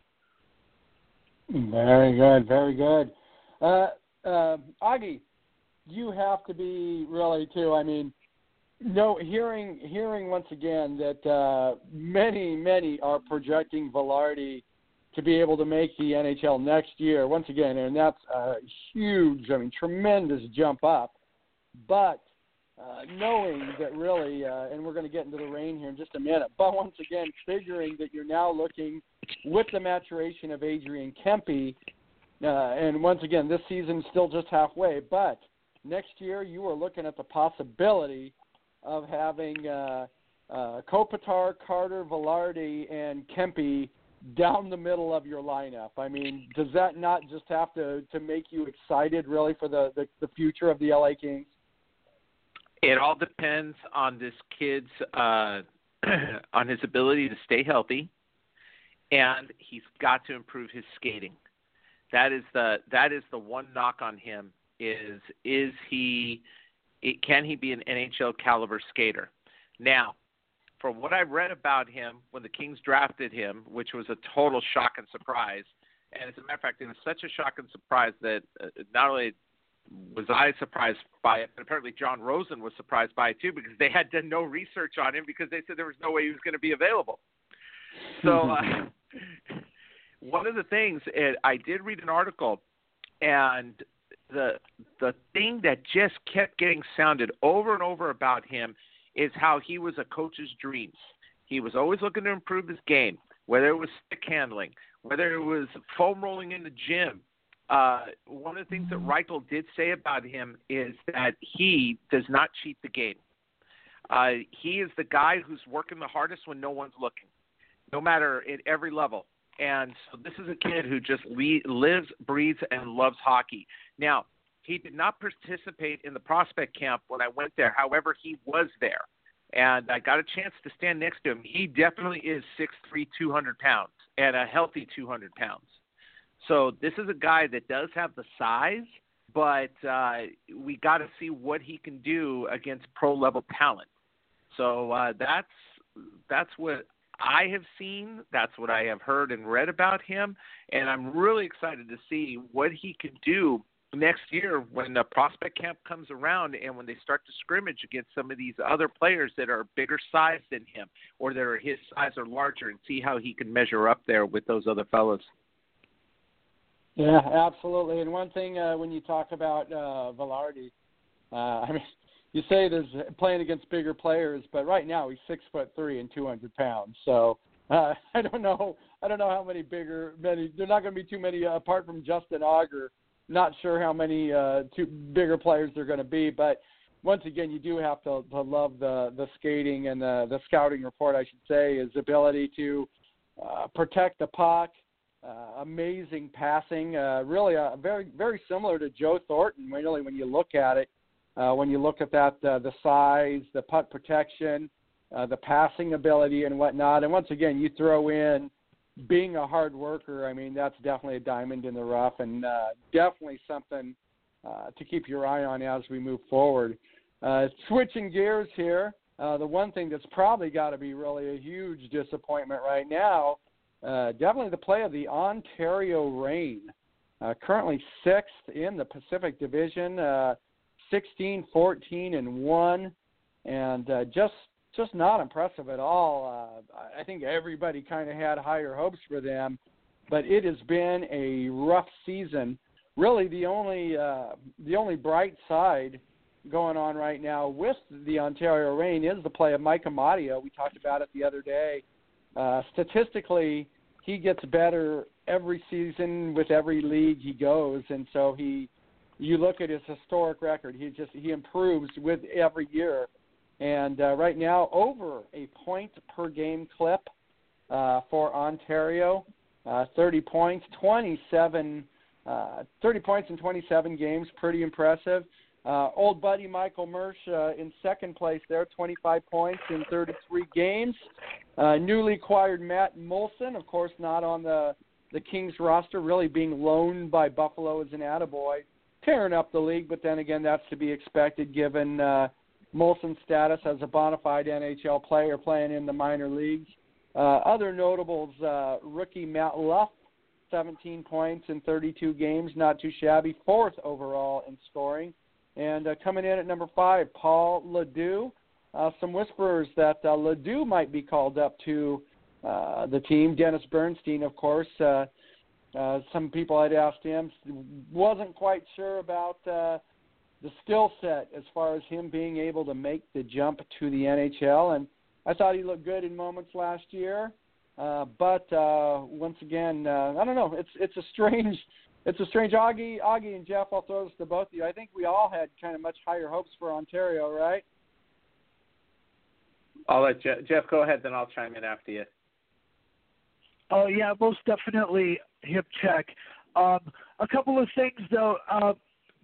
Very good, very good. Uh, uh, Augie, you have to be really too. I mean, no, hearing hearing once again that uh, many many are projecting Vilardi to be able to make the NHL next year once again, and that's a huge, I mean, tremendous jump up. But uh, knowing that really, uh, and we're going to get into the Reign here in just a minute, but once again, figuring that you're now looking with the maturation of Adrian Kempe, uh, and once again, this season's still just halfway, but next year you are looking at the possibility of having uh, uh, Kopitar, Carter, Vilardi, and Kempe down the middle of your lineup. I mean, does that not just have to to make you excited really for the the, the future of the LA Kings? It all depends on this kid's uh, *clears throat* on his ability to stay healthy, and he's got to improve his skating. That is the that is the one knock on him is is he it, can he be an NHL caliber skater? Now, from what I read about him when the Kings drafted him, which was a total shock and surprise, and as a matter of fact, it was such a shock and surprise that uh, not only was I surprised by it, but apparently Jon Rosen was surprised by it too because they had done no research on him because they said there was no way he was going to be available. So, uh, *laughs* one of the things it, I did read an article, and the the thing that just kept getting sounded over and over about him is how he was a coach's dreams. He was always looking to improve his game, whether it was stick handling, whether it was foam rolling in the gym. Uh, one of the things that mm-hmm. Rychel did say about him is that he does not cheat the game. Uh, he is the guy who's working the hardest when no one's looking, no matter at every level. And so this is a kid who just le- lives, breathes, and loves hockey. Now, he did not participate in the prospect camp when I went there. However, he was there, and I got a chance to stand next to him. He definitely is six three, two hundred pounds, and a healthy 200 pounds. So this is a guy that does have the size, but uh, we got to see what he can do against pro level talent. So uh, that's that's what I have seen. That's what I have heard and read about him, and I'm really excited to see what he can do next year when the prospect camp comes around and when they start to scrimmage against some of these other players that are bigger size than him or that are his size or larger and see how he can measure up there with those other fellows. Yeah, absolutely. And one thing uh, when you talk about uh, Vilardi, uh, *laughs* I mean, you say there's playing against bigger players, but right now he's six foot three and 200 pounds. So uh, *laughs* I don't know. I don't know how many bigger many. They're not going to be too many uh, apart from Justin Auger. Not sure how many uh, two bigger players they're going to be, but once again, you do have to, to love the the skating and the the scouting report. I should say his ability to uh, protect the puck, uh, amazing passing. Uh, really, uh, very very similar to Joe Thornton. Really, when you look at it, uh, when you look at that, uh, the size, the puck protection, uh, the passing ability, and whatnot. And once again, you throw in being a hard worker. I mean, that's definitely a diamond in the rough, and uh, definitely something uh, to keep your eye on as we move forward. Uh, switching gears here, uh, the one thing that's probably got to be really a huge disappointment right now, uh, definitely the play of the Ontario Reign. Uh, currently sixth in the Pacific Division. Uh, 16, 14, and one, and uh, just just not impressive at all. Uh, I think everybody kind of had higher hopes for them, but it has been a rough season. Really, the only uh, the only bright side going on right now with the Ontario Reign is the play of Mike Amadio. We talked about it the other day. Uh, statistically, he gets better every season with every league he goes, and so he you look at his historic record. He just he improves with every year, and uh, right now over a point per game clip uh, for Ontario. Uh, 30 points, 27, uh, 30 points in 27 games, pretty impressive. Uh, old buddy Michael Mersch uh, in second place there, 25 points in 33 games. Uh, newly acquired Matt Moulson, of course, not on the the Kings roster, really being loaned by Buffalo as an attaboy tearing up the league, but then again, that's to be expected given uh, Moulson's status as a bona fide NHL player playing in the minor leagues. Uh, other notables, uh, rookie Matt Luff, 17 points in 32 games, not too shabby, fourth overall in scoring. And uh, coming in at number five, Paul LaDue. Uh, some whisperers that uh, LaDue might be called up to uh, the team. Dennis Bernstein, of course, uh, uh, some people I'd asked him, wasn't quite sure about uh, the skill set as far as him being able to make the jump to the NHL. And I thought he looked good in moments last year. Uh, but uh, once again, uh, I don't know. It's it's a strange, *laughs* it's a strange. Augie, Augie, and Jeff. I'll throw this to both of you. I think we all had kind of much higher hopes for Ontario, right? I'll let Jeff, Jeff go ahead, then I'll chime in after you. Oh yeah, most definitely hip check. Um, a couple of things though. Uh,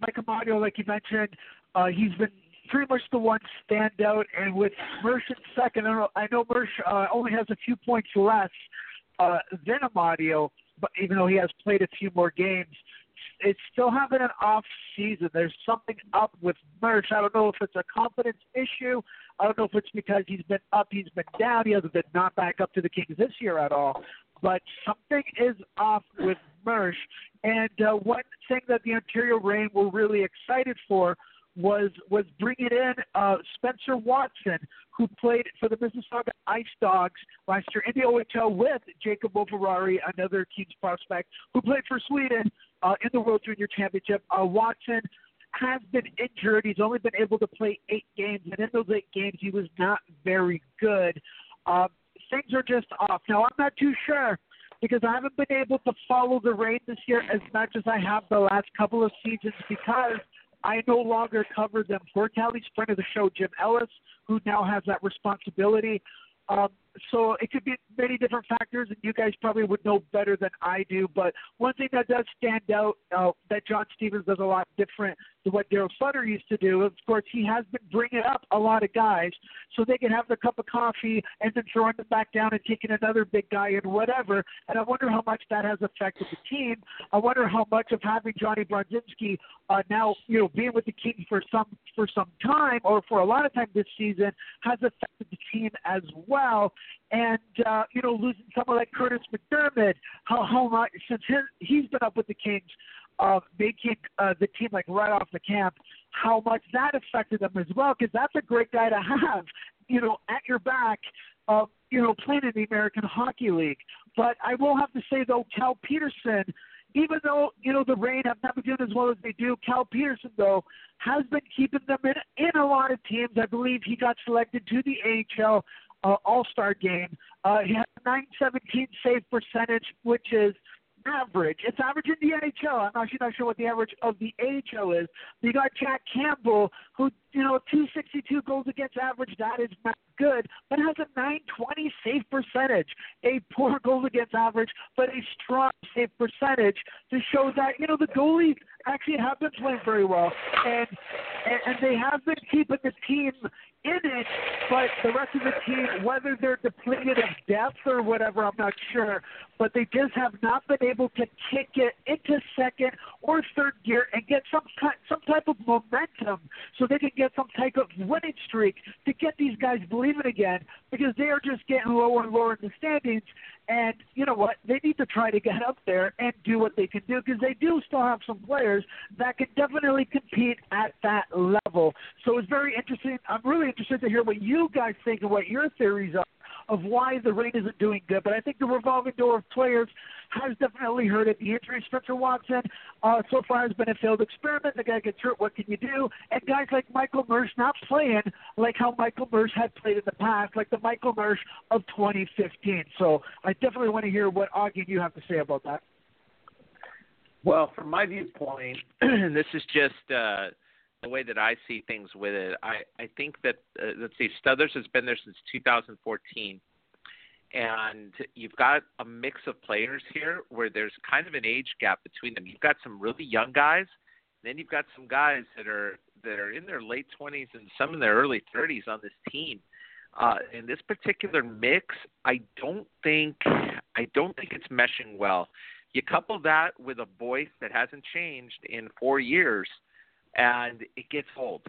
Mike Amadio, like you mentioned, uh, he's been pretty much the one standout, and with Mersch in second, I know, I know Mersch uh, only has a few points less uh, than Amadio, but even though he has played a few more games, it's still having an off season. There's something up with Mersch. I don't know if it's a confidence issue. I don't know if it's because he's been up, he's been down. He hasn't been not back up to the Kings this year at all but something is off with Mersch. And uh, one thing that the Ontario Reign were really excited for was was bringing in uh, Spencer Watson, who played for the Mississauga Ice Dogs last year in the OHL with Jacob Moverare, another Kings prospect, who played for Sweden uh, in the World Junior Championship. Uh, Watson has been injured. He's only been able to play eight games, and in those eight games, he was not very good. Um, things are just off. Now, I'm not too sure because I haven't been able to follow the Reign this year as much as I have the last couple of seasons because I no longer cover them. For Cali's friend of the show, Jim Ellis, who now has that responsibility. Um, so it could be many different factors, and you guys probably would know better than I do. But one thing that does stand out uh, that John Stevens does a lot different what Daryl Sutter used to do. Of course, he has been bringing up a lot of guys so they can have their cup of coffee and then throwing them back down and taking another big guy and whatever. And I wonder how much that has affected the team. I wonder how much of having Johnny Brodzinski uh, now, you know, being with the Kings for some for some time or for a lot of time this season has affected the team as well and uh, you know losing someone like Kurtis MacDermid, how how much since his, he's been up with the Kings, uh, making uh, the team like right off the camp, how much that affected them as well because that's a great guy to have, you know, at your back, uh, you know, playing in the American Hockey League. But I will have to say though, Cal Petersen even though you know the Reign have not been doing as well as they do, Cal Petersen though has been keeping them in in a lot of teams. I believe he got selected to the AHL uh, All Star game. Uh, he has a 917 save percentage, which is average. It's average in the NHL. I'm actually not sure what the average of the AHL is. You got Jack Campbell, who you know 262 goals against average. That is not good, but has a 920 save percentage. A poor goals against average, but a strong save percentage to show that you know the goalies actually have been playing very well, and and, and they have been keeping the team in it, but the rest of the team, whether they're depleted of depth or whatever, I'm not sure, but they just have not been able to kick it into second or third gear and get some some type of momentum so they can get some type of winning streak to get these guys believing again because they are just getting lower and lower in the standings. And you know what? They need to try to get up there and do what they can do because they do still have some players that can definitely compete at that level. So it's very interesting. I'm really interested to hear what you guys think and what your theories are of why the Reign isn't doing good. But I think the revolving door of players has definitely hurt it. The injury, Spencer Watson, uh, so far has been a failed experiment. The guy gets hurt. What can you do? And guys like Michael Mersch not playing like how Michael Mersch had played in the past, like the Michael Mersch of 2015. So I definitely want to hear what Augie you have to say about that. Well, from my viewpoint, *clears throat* this is just uh, the way that I see things with it. I I think that uh, let's see, Stothers has been there since 2014, and you've got a mix of players here where there's kind of an age gap between them. You've got some really young guys, then you've got some guys that are that are in their late 20s and some in their early 30s on this team. Uh, in this particular mix, I don't think I don't think it's meshing well. You couple that with a voice that hasn't changed in four years, and it gets old.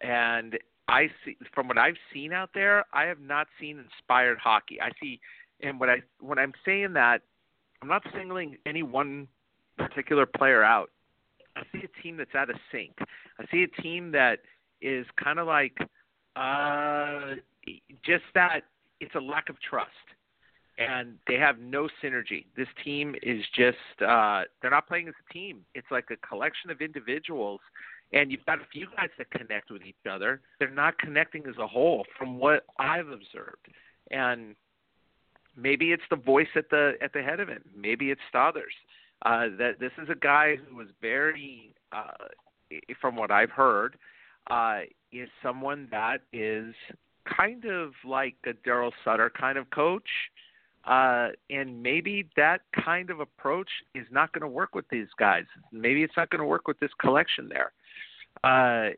And I see from what I've seen out there, I have not seen inspired hockey. I see, and what I when I'm saying that, I'm not singling any one particular player out. I see a team that's out of sync. I see a team that is kind of like uh, just that it's a lack of trust and they have no synergy. This team is just uh they're not playing as a team. It's like a collection of individuals and you've got a few guys that connect with each other. They're not connecting as a whole from what I've observed. And maybe it's the voice at the at the head of it. Maybe it's Stothers. Uh that this is a guy who was very uh from what I've heard, uh is someone that is kind of like a Daryl Sutter kind of coach uh, and maybe that kind of approach is not going to work with these guys. Maybe it's not going to work with this collection there. Uh,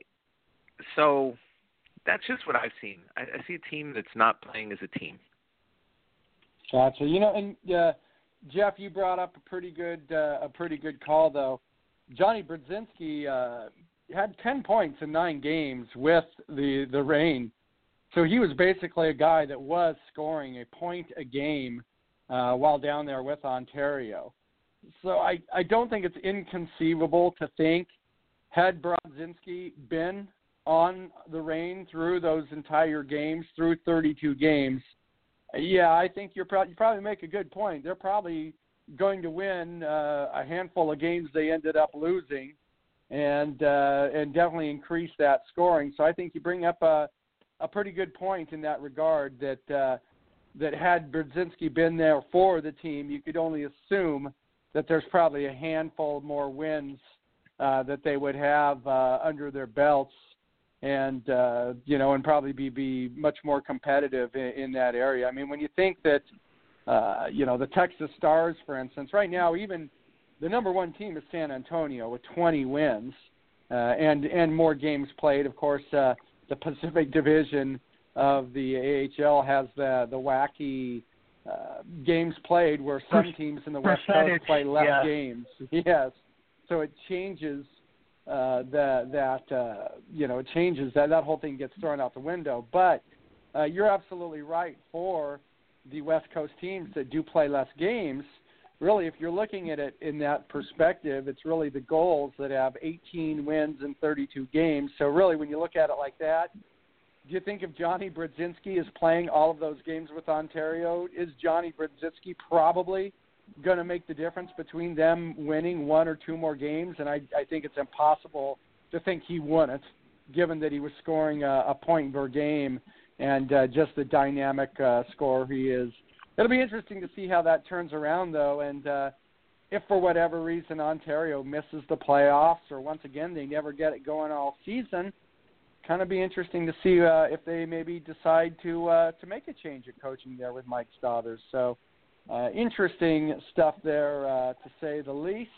so that's just what I've seen. I, I see a team that's not playing as a team. Gotcha. You know, and uh, Jeff, you brought up a pretty good uh, a pretty good call though. Johnny Brodzinski uh, had ten points in nine games with the the Reign so he was basically a guy that was scoring a point a game uh, while down there with Ontario. So I, I don't think it's inconceivable to think had Brodzinski been on the Reign through those entire games, through 32 games, yeah, I think you're pro- you probably make a good point. They're probably going to win uh, a handful of games they ended up losing, and uh, and definitely increase that scoring. So I think you bring up a a pretty good point in that regard that uh, that had Brodzinski been there for the team, you could only assume that there's probably a handful more wins uh, that they would have uh, under their belts, and uh, you know, and probably be be much more competitive in, in that area. I mean, when you think that uh, you know the Texas Stars, for instance, right now even the number one team is San Antonio with 20 wins uh, and and more games played. Of course, uh, the Pacific Division of the AHL has the the wacky uh, games played where some teams in the West Coast play less yeah. games. *laughs* Yes, so it changes uh, that that uh, you know it changes that that whole thing gets thrown out the window. But uh, you're absolutely right for the West Coast teams that do play less games really, if you're looking at it in that perspective, it's really the Gulls that have 18 wins in 32 games. So really, when you look at it like that, do you think if Johnny Brodzinski is playing all of those games with Ontario, is Johnny Brodzinski probably going to make the difference between them winning one or two more games, and I, I think it's impossible to think he wouldn't, given that he was scoring a, a point per game and uh, just the dynamic uh, scorer he is. It'll be interesting to see how that turns around, though, and uh, if for whatever reason Ontario misses the playoffs, or once again they never get it going all season, kind of be interesting to see uh, if they maybe decide to uh, to make a change of coaching there with Mike Stothers. So uh, interesting stuff there, uh, to say the least,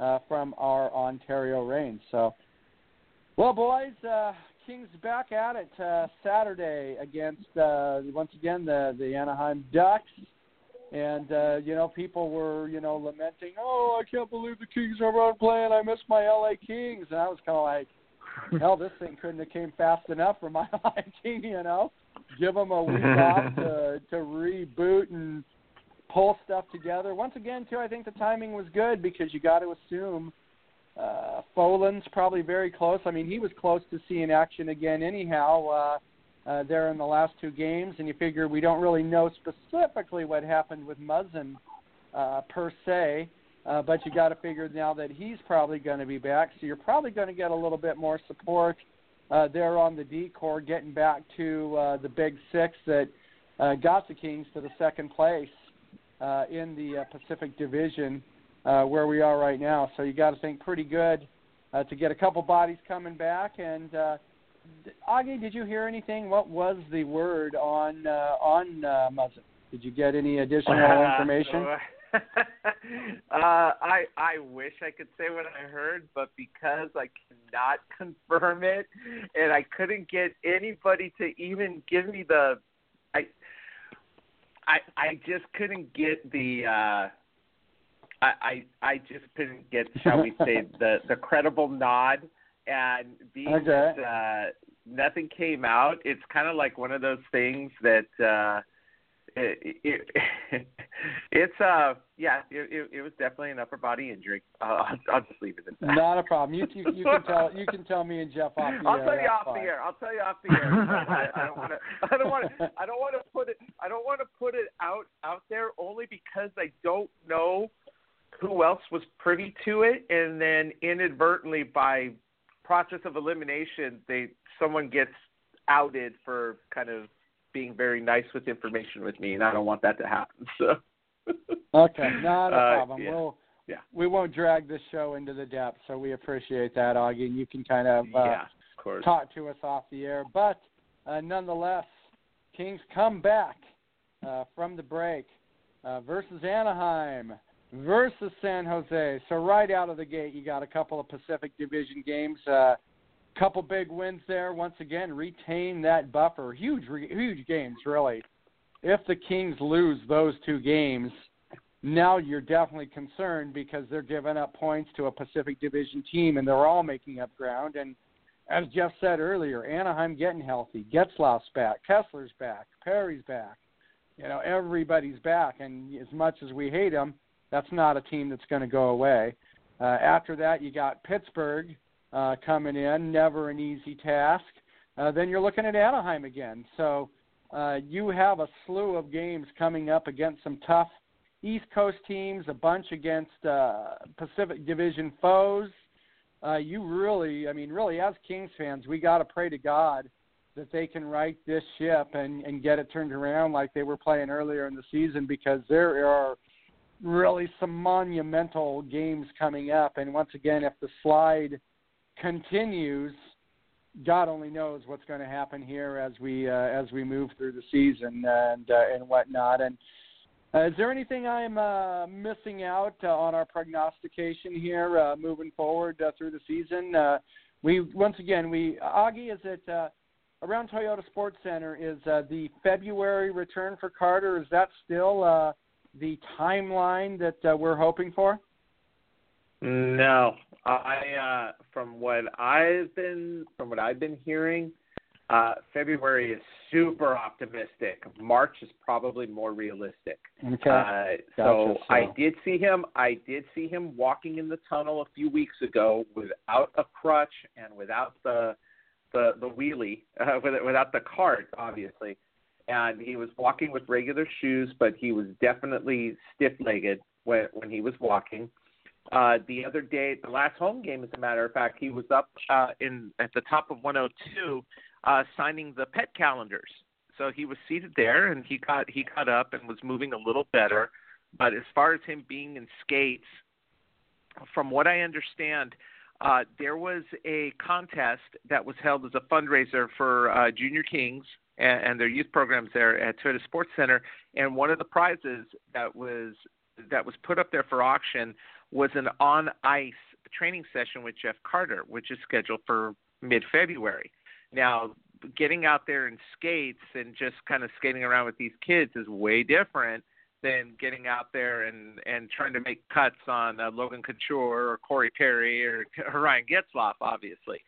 uh, from our Ontario Reigns. So, well, boys, uh, Kings back at it uh, Saturday against uh, once again the the Anaheim Ducks, and uh, you know people were you know lamenting, oh I can't believe the Kings are on playing, I miss my LA Kings, and I was kind of like, hell, this thing couldn't have came fast enough for my *laughs* liking, you know, give them a week *laughs* off to to reboot and pull stuff together. Once again, too, I think the timing was good because you got to assume uh, Folin's probably very close. I mean, he was close to seeing action again, anyhow. Uh, uh, there in the last two games, and you figure we don't really know specifically what happened with Muzzin uh, per se, uh, but you got to figure now that he's probably going to be back, so you're probably going to get a little bit more support uh, there on the D corps, getting back to uh, the big six that uh, got the Kings to the second place uh, in the uh, Pacific Division uh, where we are right now. So you got to think pretty good uh, to get a couple bodies coming back. And uh, Augie, did you hear anything? What was the word on uh, on uh, Muzzin? Did you get any additional *laughs* information? *laughs* uh, I I wish I could say what I heard, but because I cannot *laughs* confirm it, and I couldn't get anybody to even give me the, I I I just couldn't get the. uh I, I I just couldn't get, *laughs* shall we say, the the credible nod, and being Okay. that uh, nothing came out, it's kind of like one of those things that uh, it, it, *laughs* it's uh yeah, it, it, it was definitely an upper body injury. I'll, I'll, I'll just leave it at that. Not a problem. You, you you can tell you can tell me and Jeff off the *laughs* I'll air. tell you off fine. the air. I'll tell you off the air. I, I don't want to. I don't want to. I don't want to put it. I don't want to put it out out there only because I don't know who else was privy to it, and then inadvertently by process of elimination, they someone gets outed for kind of being very nice with information with me, and I don't want that to happen. So. Okay, not a Uh, problem. yeah. We'll Yeah. we won't drag this show into the depths, so we appreciate that, Augie. And you can kind of uh, yeah, of course. talk to us off the air. But uh, nonetheless, Kings come back uh, from the break uh, versus Anaheim versus San Jose. So right out of the gate, you got a couple of Pacific Division games. Uh, couple big wins there. Once again, retain that buffer. Huge, huge games, really. If the Kings lose those two games, now you're definitely concerned because they're giving up points to a Pacific Division team, and they're all making up ground. And as Jeff said earlier, Anaheim getting healthy, Getzlaf's back, Kesler's back, Perry's back. You know, everybody's back, and as much as we hate them, that's not a team that's going to go away. Uh, after that, you got Pittsburgh uh, coming in, never an easy task. Uh, then you're looking at Anaheim again. So uh, you have a slew of games coming up against some tough East Coast teams, a bunch against uh, Pacific Division foes. Uh, you really, I mean, really, as Kings fans, we got to pray to God that they can right this ship and, and get it turned around like they were playing earlier in the season because there are really some monumental games coming up. And once again, if the slide continues, God only knows what's going to happen here as we uh, as we move through the season and uh, and whatnot. And uh, is there anything I'm uh, missing out uh, on our prognostication here uh, moving forward uh, through the season? Uh, we once again we Augie is it uh, around Toyota Sports Center is uh, the February return for Carter. Is that still uh, the timeline that uh, we're hoping for? No, I uh, from what I've been from what I've been hearing, uh, February is super optimistic. March is probably more realistic. Okay. Uh, so Gotcha, I did see him. I did see him walking in the tunnel a few weeks ago without a crutch and without the the the wheelie, uh, without the cart, obviously. And he was walking with regular shoes, but he was definitely stiff-legged. when when he was walking. Uh, the other day, the last home game, as a matter of fact, he was up uh, in at the top of 102, uh, signing the pet calendars. So he was seated there, and he got he got up and was moving a little better. But as far as him being in skates, from what I understand, uh, there was a contest that was held as a fundraiser for uh, Junior Kings and, and their youth programs there at Toyota Sports Center. And one of the prizes that was that was put up there for auction was an on ice training session with Jeff Carter, which is scheduled for mid February. Now, getting out there in skates and just kind of skating around with these kids is way different than getting out there and and trying to make cuts on uh, Logan Couture or Corey Perry or, or *laughs* Ryan Getzlaf, obviously.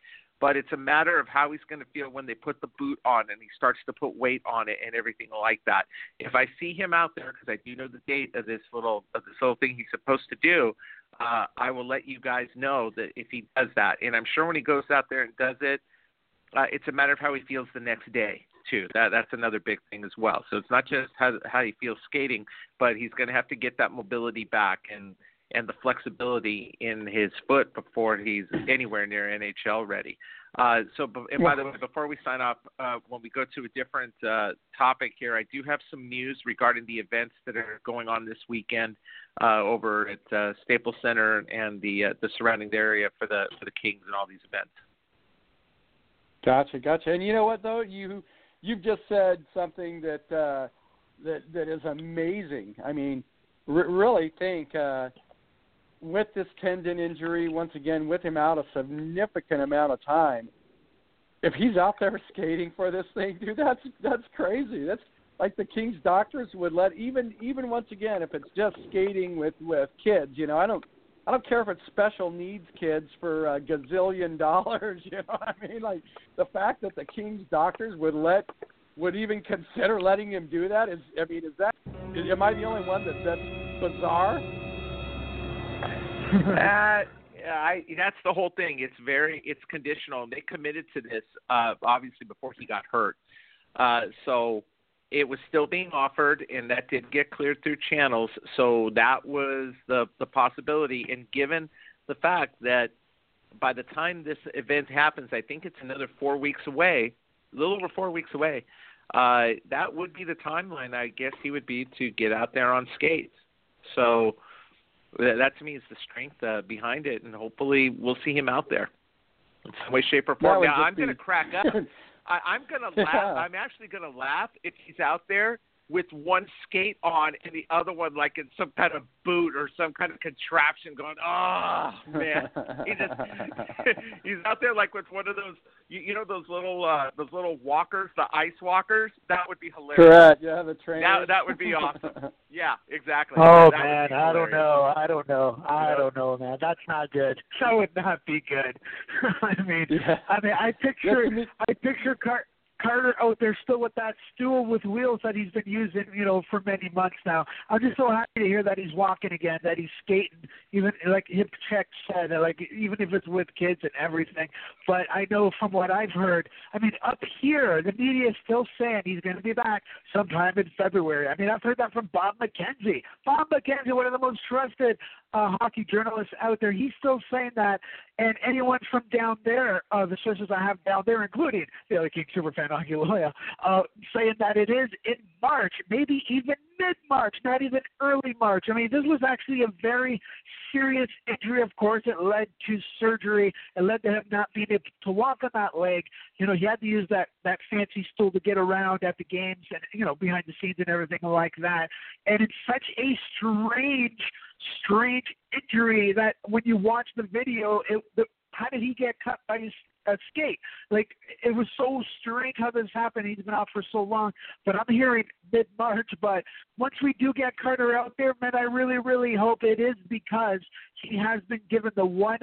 But it's a matter of how he's going to feel when they put the boot on and he starts to put weight on it and everything like that. If I see him out there, because I do know the date of this little of this little thing he's supposed to do, uh, I will let you guys know that if he does that. And I'm sure when he goes out there and does it, uh, it's a matter of how he feels the next day too. That that's another big thing as well. So it's not just how how he feels skating, but he's going to have to get that mobility back and and the flexibility in his foot before he's anywhere near NHL ready. Uh, so, and by the way, before we sign off, uh, when we go to a different uh, topic here, I do have some news regarding the events that are going on this weekend uh, over at uh, Staples Center and the uh, the surrounding area for the for the Kings and all these events. Gotcha, gotcha. And you know what though, you you've just said something that that that is amazing. I mean, r- really think with this tendon injury, once again, with him out a significant amount of time, if he's out there *laughs* skating for this thing, dude, that's that's crazy. That's like the King's doctors would let even even once again if it's just skating with with kids. You know, I don't I don't care if it's special needs kids for a gazillion *laughs* dollars. You know, what I mean, like the fact that the King's doctors would let would even consider letting him do that is I mean, is that am I the only one that that's bizarre? Uh, I that's the whole thing. It's very it's conditional. They committed to this uh, obviously before he got hurt. Uh, so it was still being offered, and that did get cleared through channels. So that was the the possibility. And given the fact that by the time this event happens, I think it's another four weeks away, a little over four weeks away. Uh, that would be the timeline, I guess he would be to get out there on skates. So that to me is the strength uh, behind it, and hopefully we'll see him out there in some way, shape, or form. Now I'm be... going to crack up. *laughs* I, I'm going to laugh. I'm actually going to laugh if he's out there with one skate on and the other one like in some kind of boot or some kind of contraption going, oh man, he just *laughs* he's out there like with one of those you, you know those little uh those little walkers, the ice walkers. That would be hilarious. Correct. Yeah, the train. That that would be awesome. *laughs* yeah, exactly. Oh that man, I don't know. I don't know. I don't know, man. That's not good. *laughs* That would not be good. I mean, yeah. I mean, I picture I picture Cart Carter out there still with that stool with wheels that he's been using, you know, for many months now. I'm just so happy to hear that he's walking again, that he's skating, even like Hip Check said, like even if it's with kids and everything. But I know from what I've heard, I mean, up here, the media is still saying he's going to be back sometime in February. I mean, I've heard that from Bob McKenzie. Bob McKenzie, one of the most trusted uh, hockey journalists out there, he's still saying that. And anyone from down there, uh, the sources I have down there, including the other King superfan Augie Loya, uh, saying that it is in March, maybe even mid March, not even early March. I mean, this was actually a very serious injury. Of course, it led to surgery. It led to him not being able to walk on that leg. You know, he had to use that that fancy stool to get around at the games and you know behind the scenes and everything like that. And it's such a strange strange injury that when you watch the video, it, the, how did he get cut by his uh, skate? Like it was so strange how this happened. He's been out for so long, but I'm hearing mid March. But once we do get Carter out there, man, I really, really hope it is because he has been given the 100%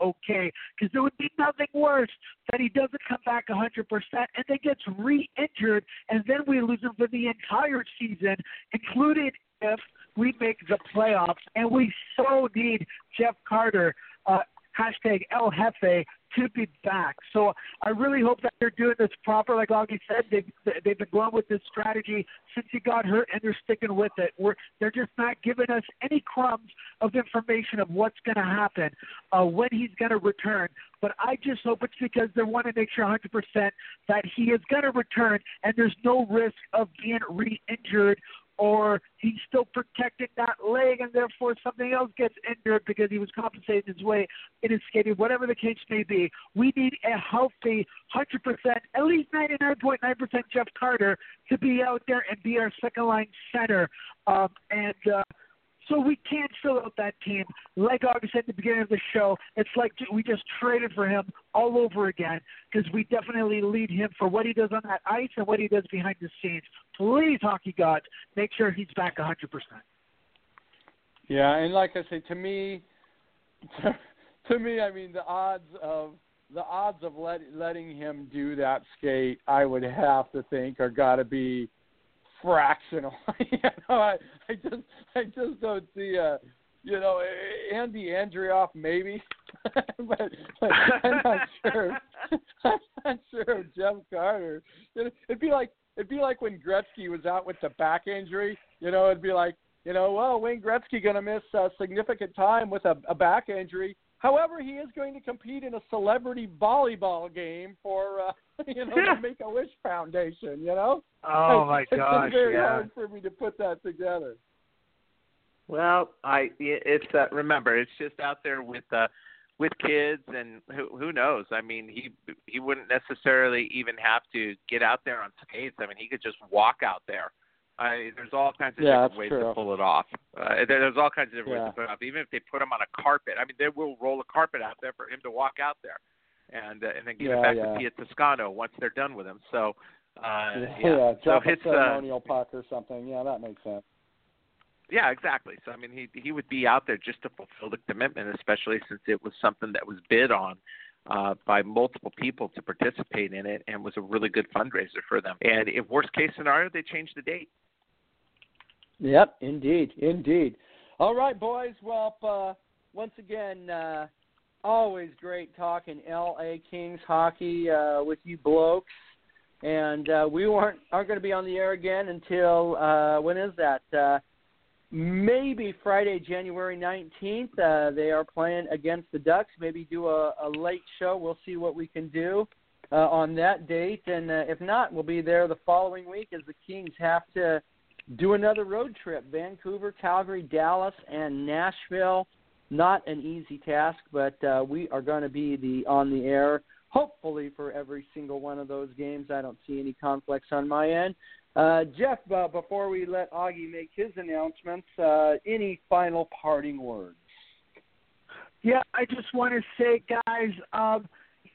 okay. Because there would be nothing worse that he doesn't come back 100% and then gets re-injured, and then we lose him for the entire season, including if we make the playoffs, and we so need Jeff Carter uh, hashtag El Jefe to be back. So I really hope that they're doing this proper. Like Augie said, they've, they've been going with this strategy since he got hurt, and they're sticking with it. We're, they're just not giving us any crumbs of information of what's going to happen, uh, when he's going to return. But I just hope it's because they want to make sure 100% that he is going to return, and there's no risk of being re-injured or he's still protecting that leg and therefore something else gets injured because he was compensating his way in his skating, whatever the case may be. We need a healthy 100%, at least 99.9% Jeff Carter to be out there and be our second line center. Um, and uh, so we can't fill out that team. Like August said at the beginning of the show, it's like we just traded for him all over again because we definitely lead him for what he does on that ice and what he does behind the scenes. Please, hockey gods, make sure he's back 100%. Yeah, and like I say, to me, to, *laughs* to me, I mean, the odds of the odds of let, letting him do that skate, I would have to think, are got to be fractional. *laughs* you know, I, I just I just don't see uh you know Andy Andreoff maybe, *laughs* but, but I'm not sure. *laughs* I'm not sure of Jeff Carter. It'd be like it'd be like when Gretzky was out with the back injury. You know, it'd be like you know, well, Wayne Gretzky going to miss a significant time with a, a back injury. However, he is going to compete in a celebrity volleyball game for uh, *laughs* you know the Make a Wish Foundation. You know. Oh my it's gosh! very yeah. hard for me to put that together. Well, I it's uh, remember it's just out there with uh with kids and who who knows. I mean, he he wouldn't necessarily even have to get out there on skates. I mean, he could just walk out there. I, there's all kinds of Yeah, different ways true. to pull it off. Uh, there, there's all kinds of different Yeah. ways to pull it off. Even if they put him on a carpet, I mean, they will roll a carpet out there for him to walk out there, and uh, and then give Yeah, it back yeah. to Pia Toscano once they're done with him. So, uh, yeah, So it's a uh, ceremonial puck or something. Yeah, that makes sense. yeah, exactly. So I mean, he he would be out there just to fulfill the commitment, especially since it was something that was bid on uh, by multiple people to participate in it, and was a really good fundraiser for them. And if worst case scenario, they changed the date. Yep, indeed, indeed. All right, boys. Well, uh, once again, uh, always great talking L.A. Kings hockey uh, with you blokes. And uh, we weren't aren't going to be on the air again until uh, when is that? Uh, maybe Friday, January nineteenth. Uh, they are playing against the Ducks. Maybe do a, a late show. We'll see what we can do uh, on that date. And uh, if not, we'll be there the following week as the Kings have to do another road trip Vancouver, Calgary, Dallas, and Nashville. Not an easy task, but uh, we are going to be the on the air, hopefully, for every single one of those games. I don't see any conflicts on my end. Uh, Jeff, uh, before we let Augie make his announcements, uh, any final parting words? Yeah, I just want to say, guys, um,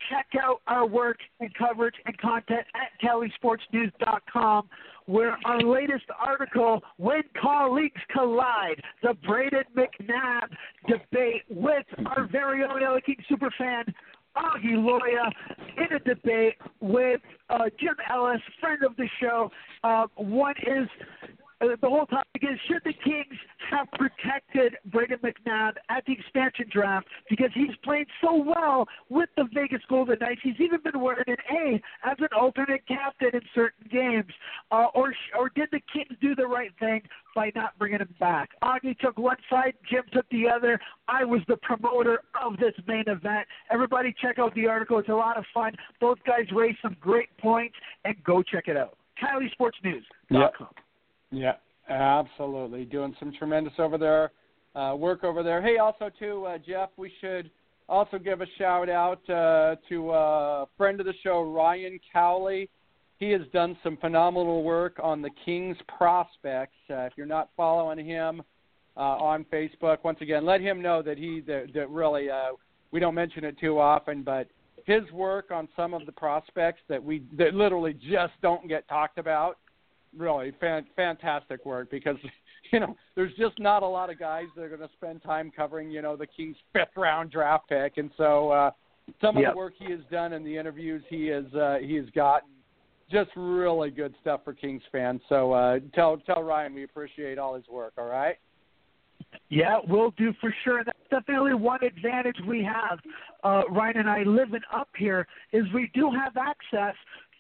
check out our work and coverage and content at CaliSportsNews.com, where our latest article, When Colleagues Collide, the Brayden McNabb debate with our very own LA King superfan, Augie Loya, in a debate with uh, Jim Ellis, friend of the show. Uh, one is the whole topic is should the Kings have protected Brayden McNabb at the expansion draft because he's played so well with the Vegas Golden Knights. He's even been wearing an A as an alternate captain in certain games. Uh, or or did the Kings do the right thing by not bringing him back? Augie took one side, Jim took the other. I was the promoter of this main event. Everybody check out the article. It's a lot of fun. Both guys raised some great points, and go check it out. CaliSportsNews.com. Yeah, absolutely. Doing some tremendous over there uh, work over there. Hey, also too, uh, Jeff, we should also give a shout out uh, to a friend of the show, Ryan Cowley. He has done some phenomenal work on the Kings prospects. Uh, if you're not following him uh, on Facebook, once again, let him know that he that, that really uh, we don't mention it too often, but his work on some of the prospects that we that literally just don't get talked about really fan, fantastic work because *laughs* you know there's just not a lot of guys that are going to spend time covering you know the Kings *laughs* fifth round draft pick, and so uh, some of Yep. the work he has done and the interviews he has uh, he has gotten just really good stuff for Kings fans. So uh, tell tell Ryan we appreciate all his work. All right. Yeah, we'll do for sure. That's definitely one advantage we have, uh, Ryan and I living up here, is we do have access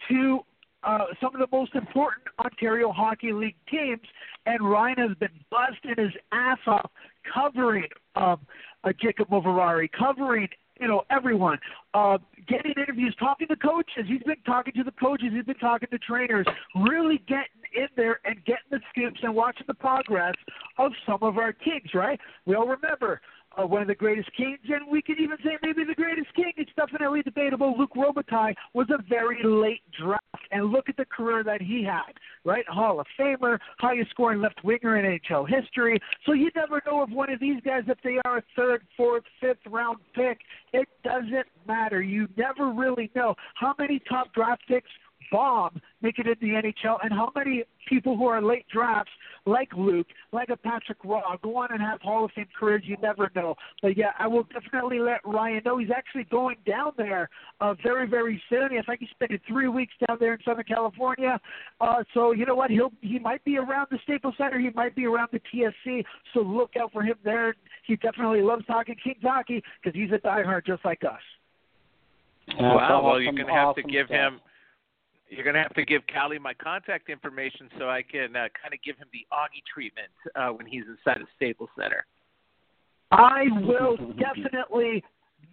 to uh, some of the most important Ontario Hockey League teams, and Ryan has been busting his ass off covering um, uh, Jacob Moverare, covering you know everyone, uh, getting interviews, talking to coaches. He's been talking to the coaches. He's been talking to trainers. Really getting in there and getting the scoops and watching the progress of some of our teams. Right? We all remember uh, one of the greatest kings, and we could even say maybe the greatest king. It's definitely debatable. Luc Robitaille was a very late draft, and look at the career that he had, right? Hall of Famer, highest scoring left winger in NHL history. So you never know if one of these guys, if they are a third, fourth, fifth round pick, it doesn't matter. You never really know how many top draft picks bomb make it in the NHL, and how many people who are late drafts, like Luc, like a Patrick Roy, go on and have Hall of Fame careers. You never know. But yeah, I will definitely let Ryan know he's actually going down there uh, very, very soon. I think he's spending three weeks down there in Southern California. Uh, so you know what? He'll he might be around the Staples Center. He might be around the TSC. So look out for him there. He definitely loves talking Kings hockey because he's a diehard just like us. wow. awesome, well, you're going to have awesome to give stuff. him. You're going to have to give Callie my contact information so I can uh, kind of give him the Augie treatment uh, when he's inside the Staples Center. I will definitely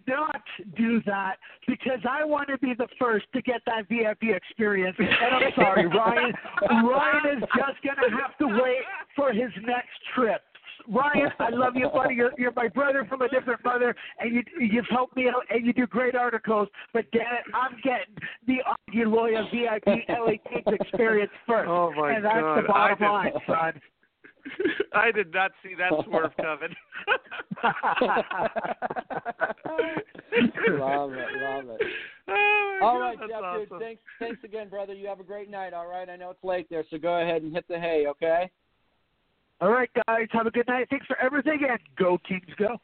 not do that because I want to be the first to get that VIP experience. And I'm sorry, *laughs* Ryan. Ryan is just going to have to wait for his next trip. Ryan, I love you, buddy. You're, you're my brother from a different mother, and you, you've helped me out, and you do great articles. But damn it, I'm getting the Augie Loya VIP LA Kings *laughs* experience first. Oh, my and that's God. the bottom I line, did- son. *laughs* I did not see that swerve coming. *laughs* love it, love it. Oh All God, right, Jeff, awesome. dude. Thanks, thanks again, brother. You have a great night. All right, I know it's late there, so go ahead and hit the hay, okay? All right, guys, have a good night. Thanks for everything, and go Kings, go.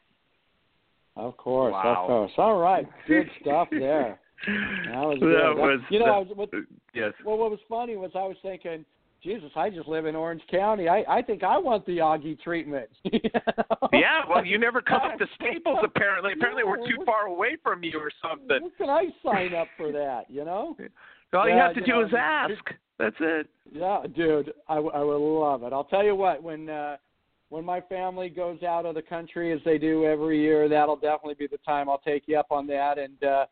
Of course, Wow. of course. All right, good *laughs* stuff there. That was good. Was you know, that- what, yes. well, what was funny was I was thinking, Jesus, I just live in Orange County. I I think I want the Augie treatment. *laughs* You know? Yeah, well, you never come up to *laughs* Staples. Apparently, apparently we're too No, far away from you or something. Where can I sign up for that? You know? All you Yeah, have to you do know, is ask. That's it. Yeah, dude, I, I would love it. I'll tell you what, when uh, when my family goes out of the country as they do every year, that'll definitely be the time I'll take you up on that. And uh,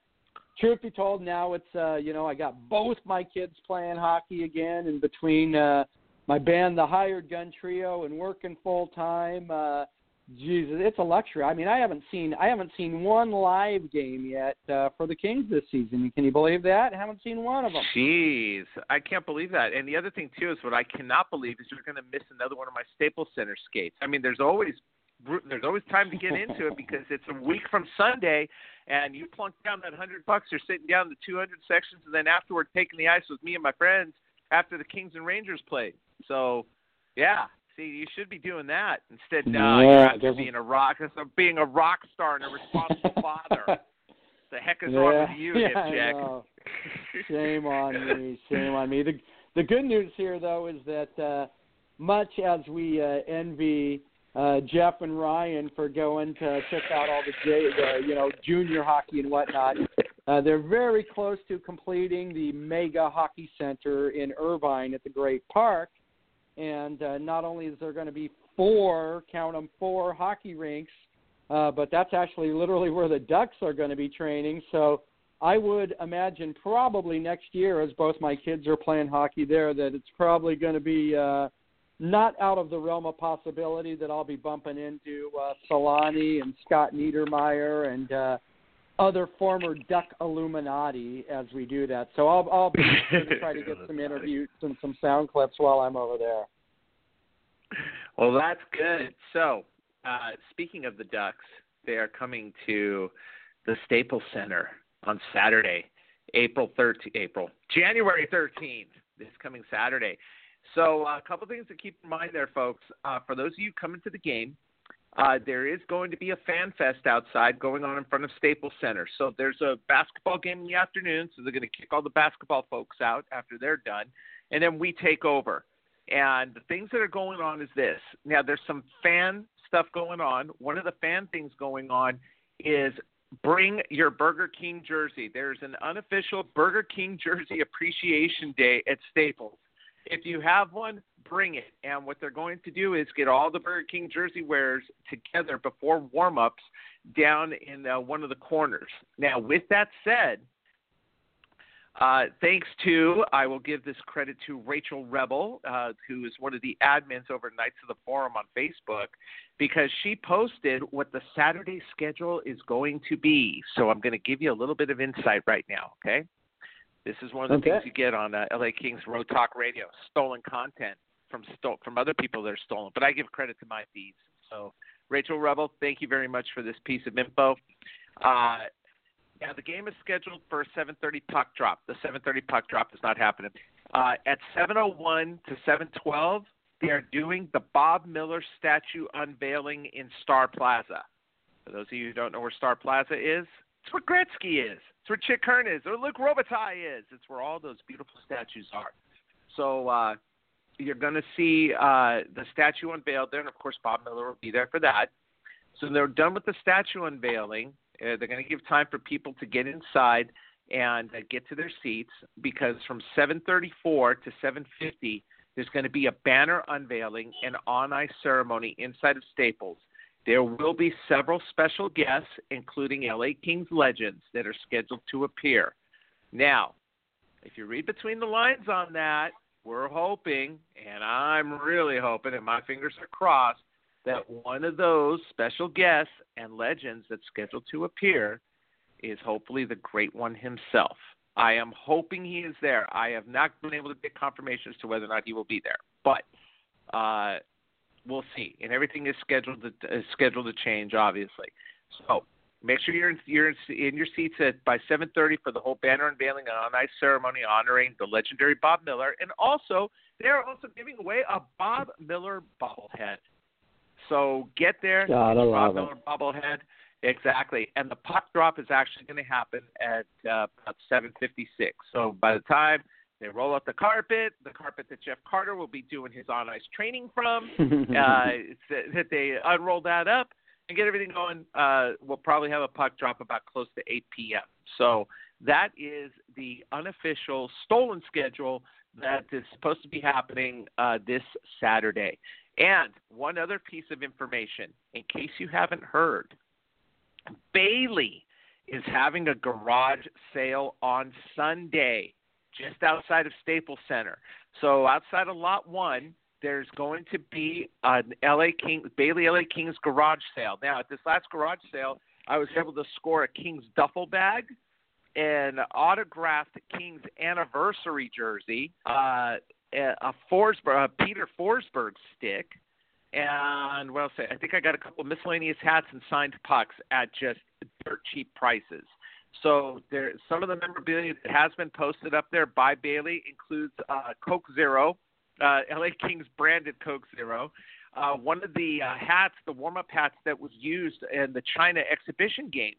truth be told, now it's uh, you know I got both my kids playing hockey again, and between uh, my band, the Hired Gun Trio, and working full time. Uh, Jesus, it's a luxury. I mean, I haven't seen I haven't seen one live game yet uh, for the Kings this season. Can you believe that? I haven't seen one of them. Jeez, I can't believe that. And the other thing too is what I cannot believe is you're going to miss another one of my Staples Center skates. I mean, there's always there's always time to get into it because it's a week from Sunday, and you plunk down that hundred bucks. You're sitting down the 200 sections, and then afterward taking the ice with me and my friends after the Kings and Rangers played. So, yeah. See, you should be doing that instead. No, Yeah, you're there being a rock, being a rock star and a responsible *laughs* father. The heck is yeah, wrong with you, yeah? *laughs* Shame on me. Shame on me. The the good news here though is that uh much as we uh, envy uh Jeff and Ryan for going to check out all the J the, you know junior hockey and whatnot, uh, they're very close to completing the mega hockey center in Irvine at the Great Park. And uh, not only is there going to be four, count them, four hockey rinks, uh, but that's actually literally where the Ducks are going to be training. So I would imagine probably next year, as both my kids are playing hockey there, that it's probably going to be uh, not out of the realm of possibility that I'll be bumping into uh, Selanne and Scott Niedermayer and uh, other former Duck Illuminati as we do that. So I'll, I'll be *laughs* sure to try to get some interviews and some sound clips while I'm over there. Well, that's good. So, uh, speaking of the Ducks, they are coming to the Staples Center on Saturday, April 13th, April, January 13th, this coming Saturday. So, uh, a couple things to keep in mind there, folks. Uh, for those of you coming to the game, uh, there is going to be a fan fest outside going on in front of Staples Center. So there's a basketball game in the afternoon, so they're going to kick all the basketball folks out after they're done, and then we take over. And the things that are going on is this. Now, there's some fan stuff going on. One of the fan things going on is bring your Burger King jersey. There's an unofficial Burger King jersey appreciation day at Staples. If you have one, bring it. And what they're going to do is get all the Burger King jersey wearers together before warm ups down in uh, one of the corners. Now, with that said, uh, thanks to, I will give this credit to Rachel Rebel, uh, who is one of the admins over Knights of the Forum on Facebook, because she posted what the Saturday schedule is going to be. So I'm going to give you a little bit of insight right now, okay? This is one of the Okay. things you get on uh, LA Kings Road Talk Radio stolen content from, from other people that are stolen. But I give credit to my feeds. So, Rachel Rebel, thank you very much for this piece of info. Uh, yeah, the game is scheduled for a 7:30 puck drop. The 7:30 puck drop is not happening. Uh, at 7:01 to 7:12, they are doing the Bob Miller statue unveiling in Star Plaza. For those of you who don't know where Star Plaza is, it's where Gretzky is. It's where Chick Hearn is, or Luc Robitaille is. It's where all those beautiful statues are. So uh, you're going to see uh, the statue unveiled there, and of course Bob Miller will be there for that. So they're done with the statue unveiling. Uh, they're going to give time for people to get inside and uh, get to their seats because from 7:34 to 7:50 there's going to be a banner unveiling and on-ice ceremony inside of Staples. There will be several special guests, including LA Kings legends, that are scheduled to appear. Now, if you read between the lines on that, we're hoping, and I'm really hoping, and my fingers are crossed, that one of those special guests and legends that's scheduled to appear is hopefully the great one himself. I am hoping he is there. I have not been able to get confirmation as to whether or not he will be there, but uh, we'll see. And everything is scheduled to is scheduled to change, obviously. So make sure you're in, you're in, in your seats at by 7:30 for the whole banner unveiling and on-ice ceremony honoring the legendary Bob Miller, and also they are also giving away a Bob Miller bobblehead. So get there, God, I Bob Miller bobblehead. Exactly, and the puck drop is actually going to happen at uh, about 7:56. So by the time they roll out the carpet, the carpet that Jeff Carter will be doing his on-ice training from, *laughs* uh, that they unroll that up and get everything going. Uh, we'll probably have a puck drop about close to 8 p.m. So that is the unofficial stolen schedule that is supposed to be happening uh, this Saturday. And one other piece of information, in case you haven't heard, Bailey is having a garage sale on Sunday just outside of Staples Center. So outside of Lot 1, there's going to be an LA King Bailey LA Kings garage sale. Now, at this last garage sale, I was able to score a Kings duffel bag, an autographed Kings anniversary jersey, uh, a Forsberg, a Peter Forsberg stick, and what else? I think I got a couple of miscellaneous hats and signed pucks at just dirt cheap prices. So there, some of the memorabilia that has been posted up there by Bailey includes uh, Coke Zero, uh, LA Kings branded Coke Zero. Uh, one of the uh, hats, the warm-up hats that was used in the China exhibition games.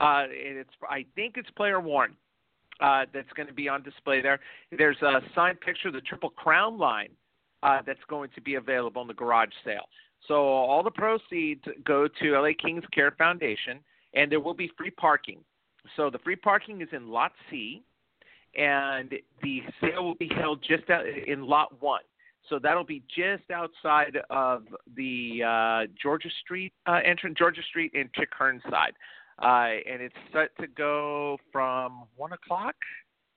Uh, and it's, I think it's player worn. Uh, that's going to be on display there. There's a signed picture of the Triple Crown line uh, that's going to be available in the garage sale. So all the proceeds go to LA Kings Care Foundation, and there will be free parking. So the free parking is in Lot C, and the sale will be held just out in Lot One. So that'll be just outside of the uh, Georgia Street uh, entrance, Georgia Street and Chick Hearn side, uh, and it's set to go from one o'clock.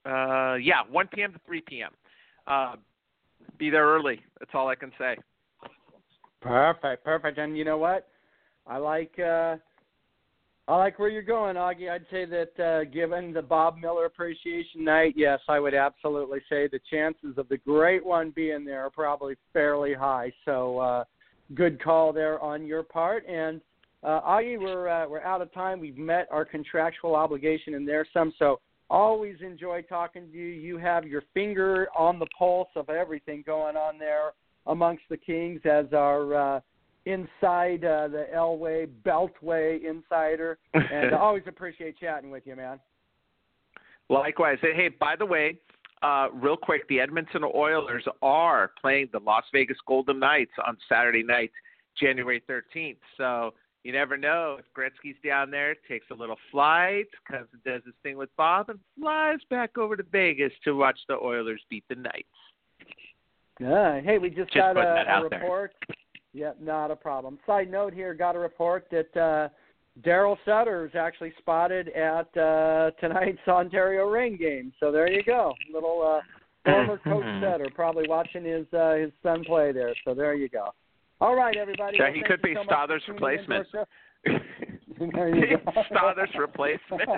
Uh, yeah, 1 p.m. to 3 p.m. Uh, be there early. That's all I can say. Perfect, perfect. And you know what? I like uh I like where you're going, Augie. I'd say that uh given the Bob Miller Appreciation Night, yes, I would absolutely say the chances of the great one being there are probably fairly high. So uh good call there on your part. And uh Augie, we're uh, we're out of time. We've met our contractual obligation and there's some so always enjoy talking to you. You have your finger on the pulse of everything going on there amongst the Kings as our uh, inside uh, the Elway Beltway insider, *laughs* and I always appreciate chatting with you, man. Likewise. Hey, by the way, uh, real quick, the Edmonton Oilers are playing the Las Vegas Golden Knights on Saturday night, January 13th. So you never know if Gretzky's down there, takes a little flight, comes and does his thing with Bob, and flies back over to Vegas to watch the Oilers beat the Knights. Yeah. Hey, we just, Just got a, a out there. Yep, not a problem. Side note here, got a report that uh, Daryl Sutter is actually spotted at uh, tonight's Ontario Reign game. So there you go, little uh, *clears throat* former coach Sutter probably watching his uh, his son play there. So there you go. All right, everybody. Yeah, Well, he could be so Stothers' tuning in to our replacement. *laughs* There you go. *laughs* Stothers replacement. *laughs*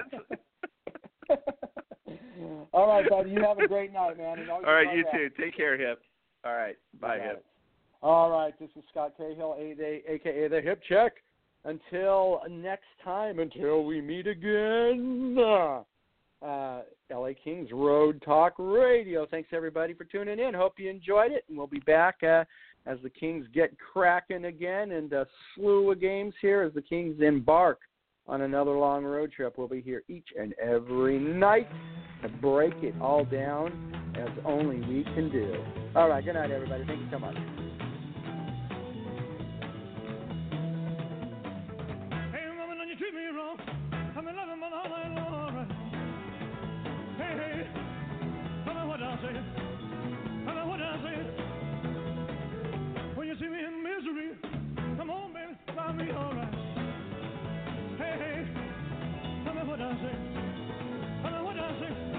All right, buddy. You have a great night, man. All right, you too. Take care, Hip. All right, bye, Hip. All right, this is Scott Cahill, aka the Hip Check. Until next time, until we meet again, uh, uh, LA Kings Road Talk Radio. Thanks everybody for tuning in. Hope you enjoyed it, and we'll be back uh, as the Kings get cracking again and a slew of games here as the Kings embark on another long road trip. We'll be here each and every night to break it all down as only we can do. All right, good night, everybody. Thank you so much. Wrong, I'm in love with all night long. Hey, hey, tell me what I say. Tell me what I say. When you see me in misery, come on, baby, find me all right. Hey, hey, tell me what I say. Tell me what I say.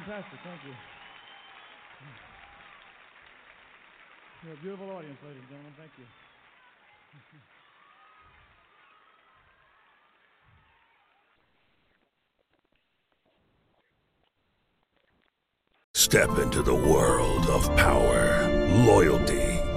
Fantastic. Thank you. You're a beautiful audience, ladies and gentlemen. Thank you. Step into the world of power, loyalty,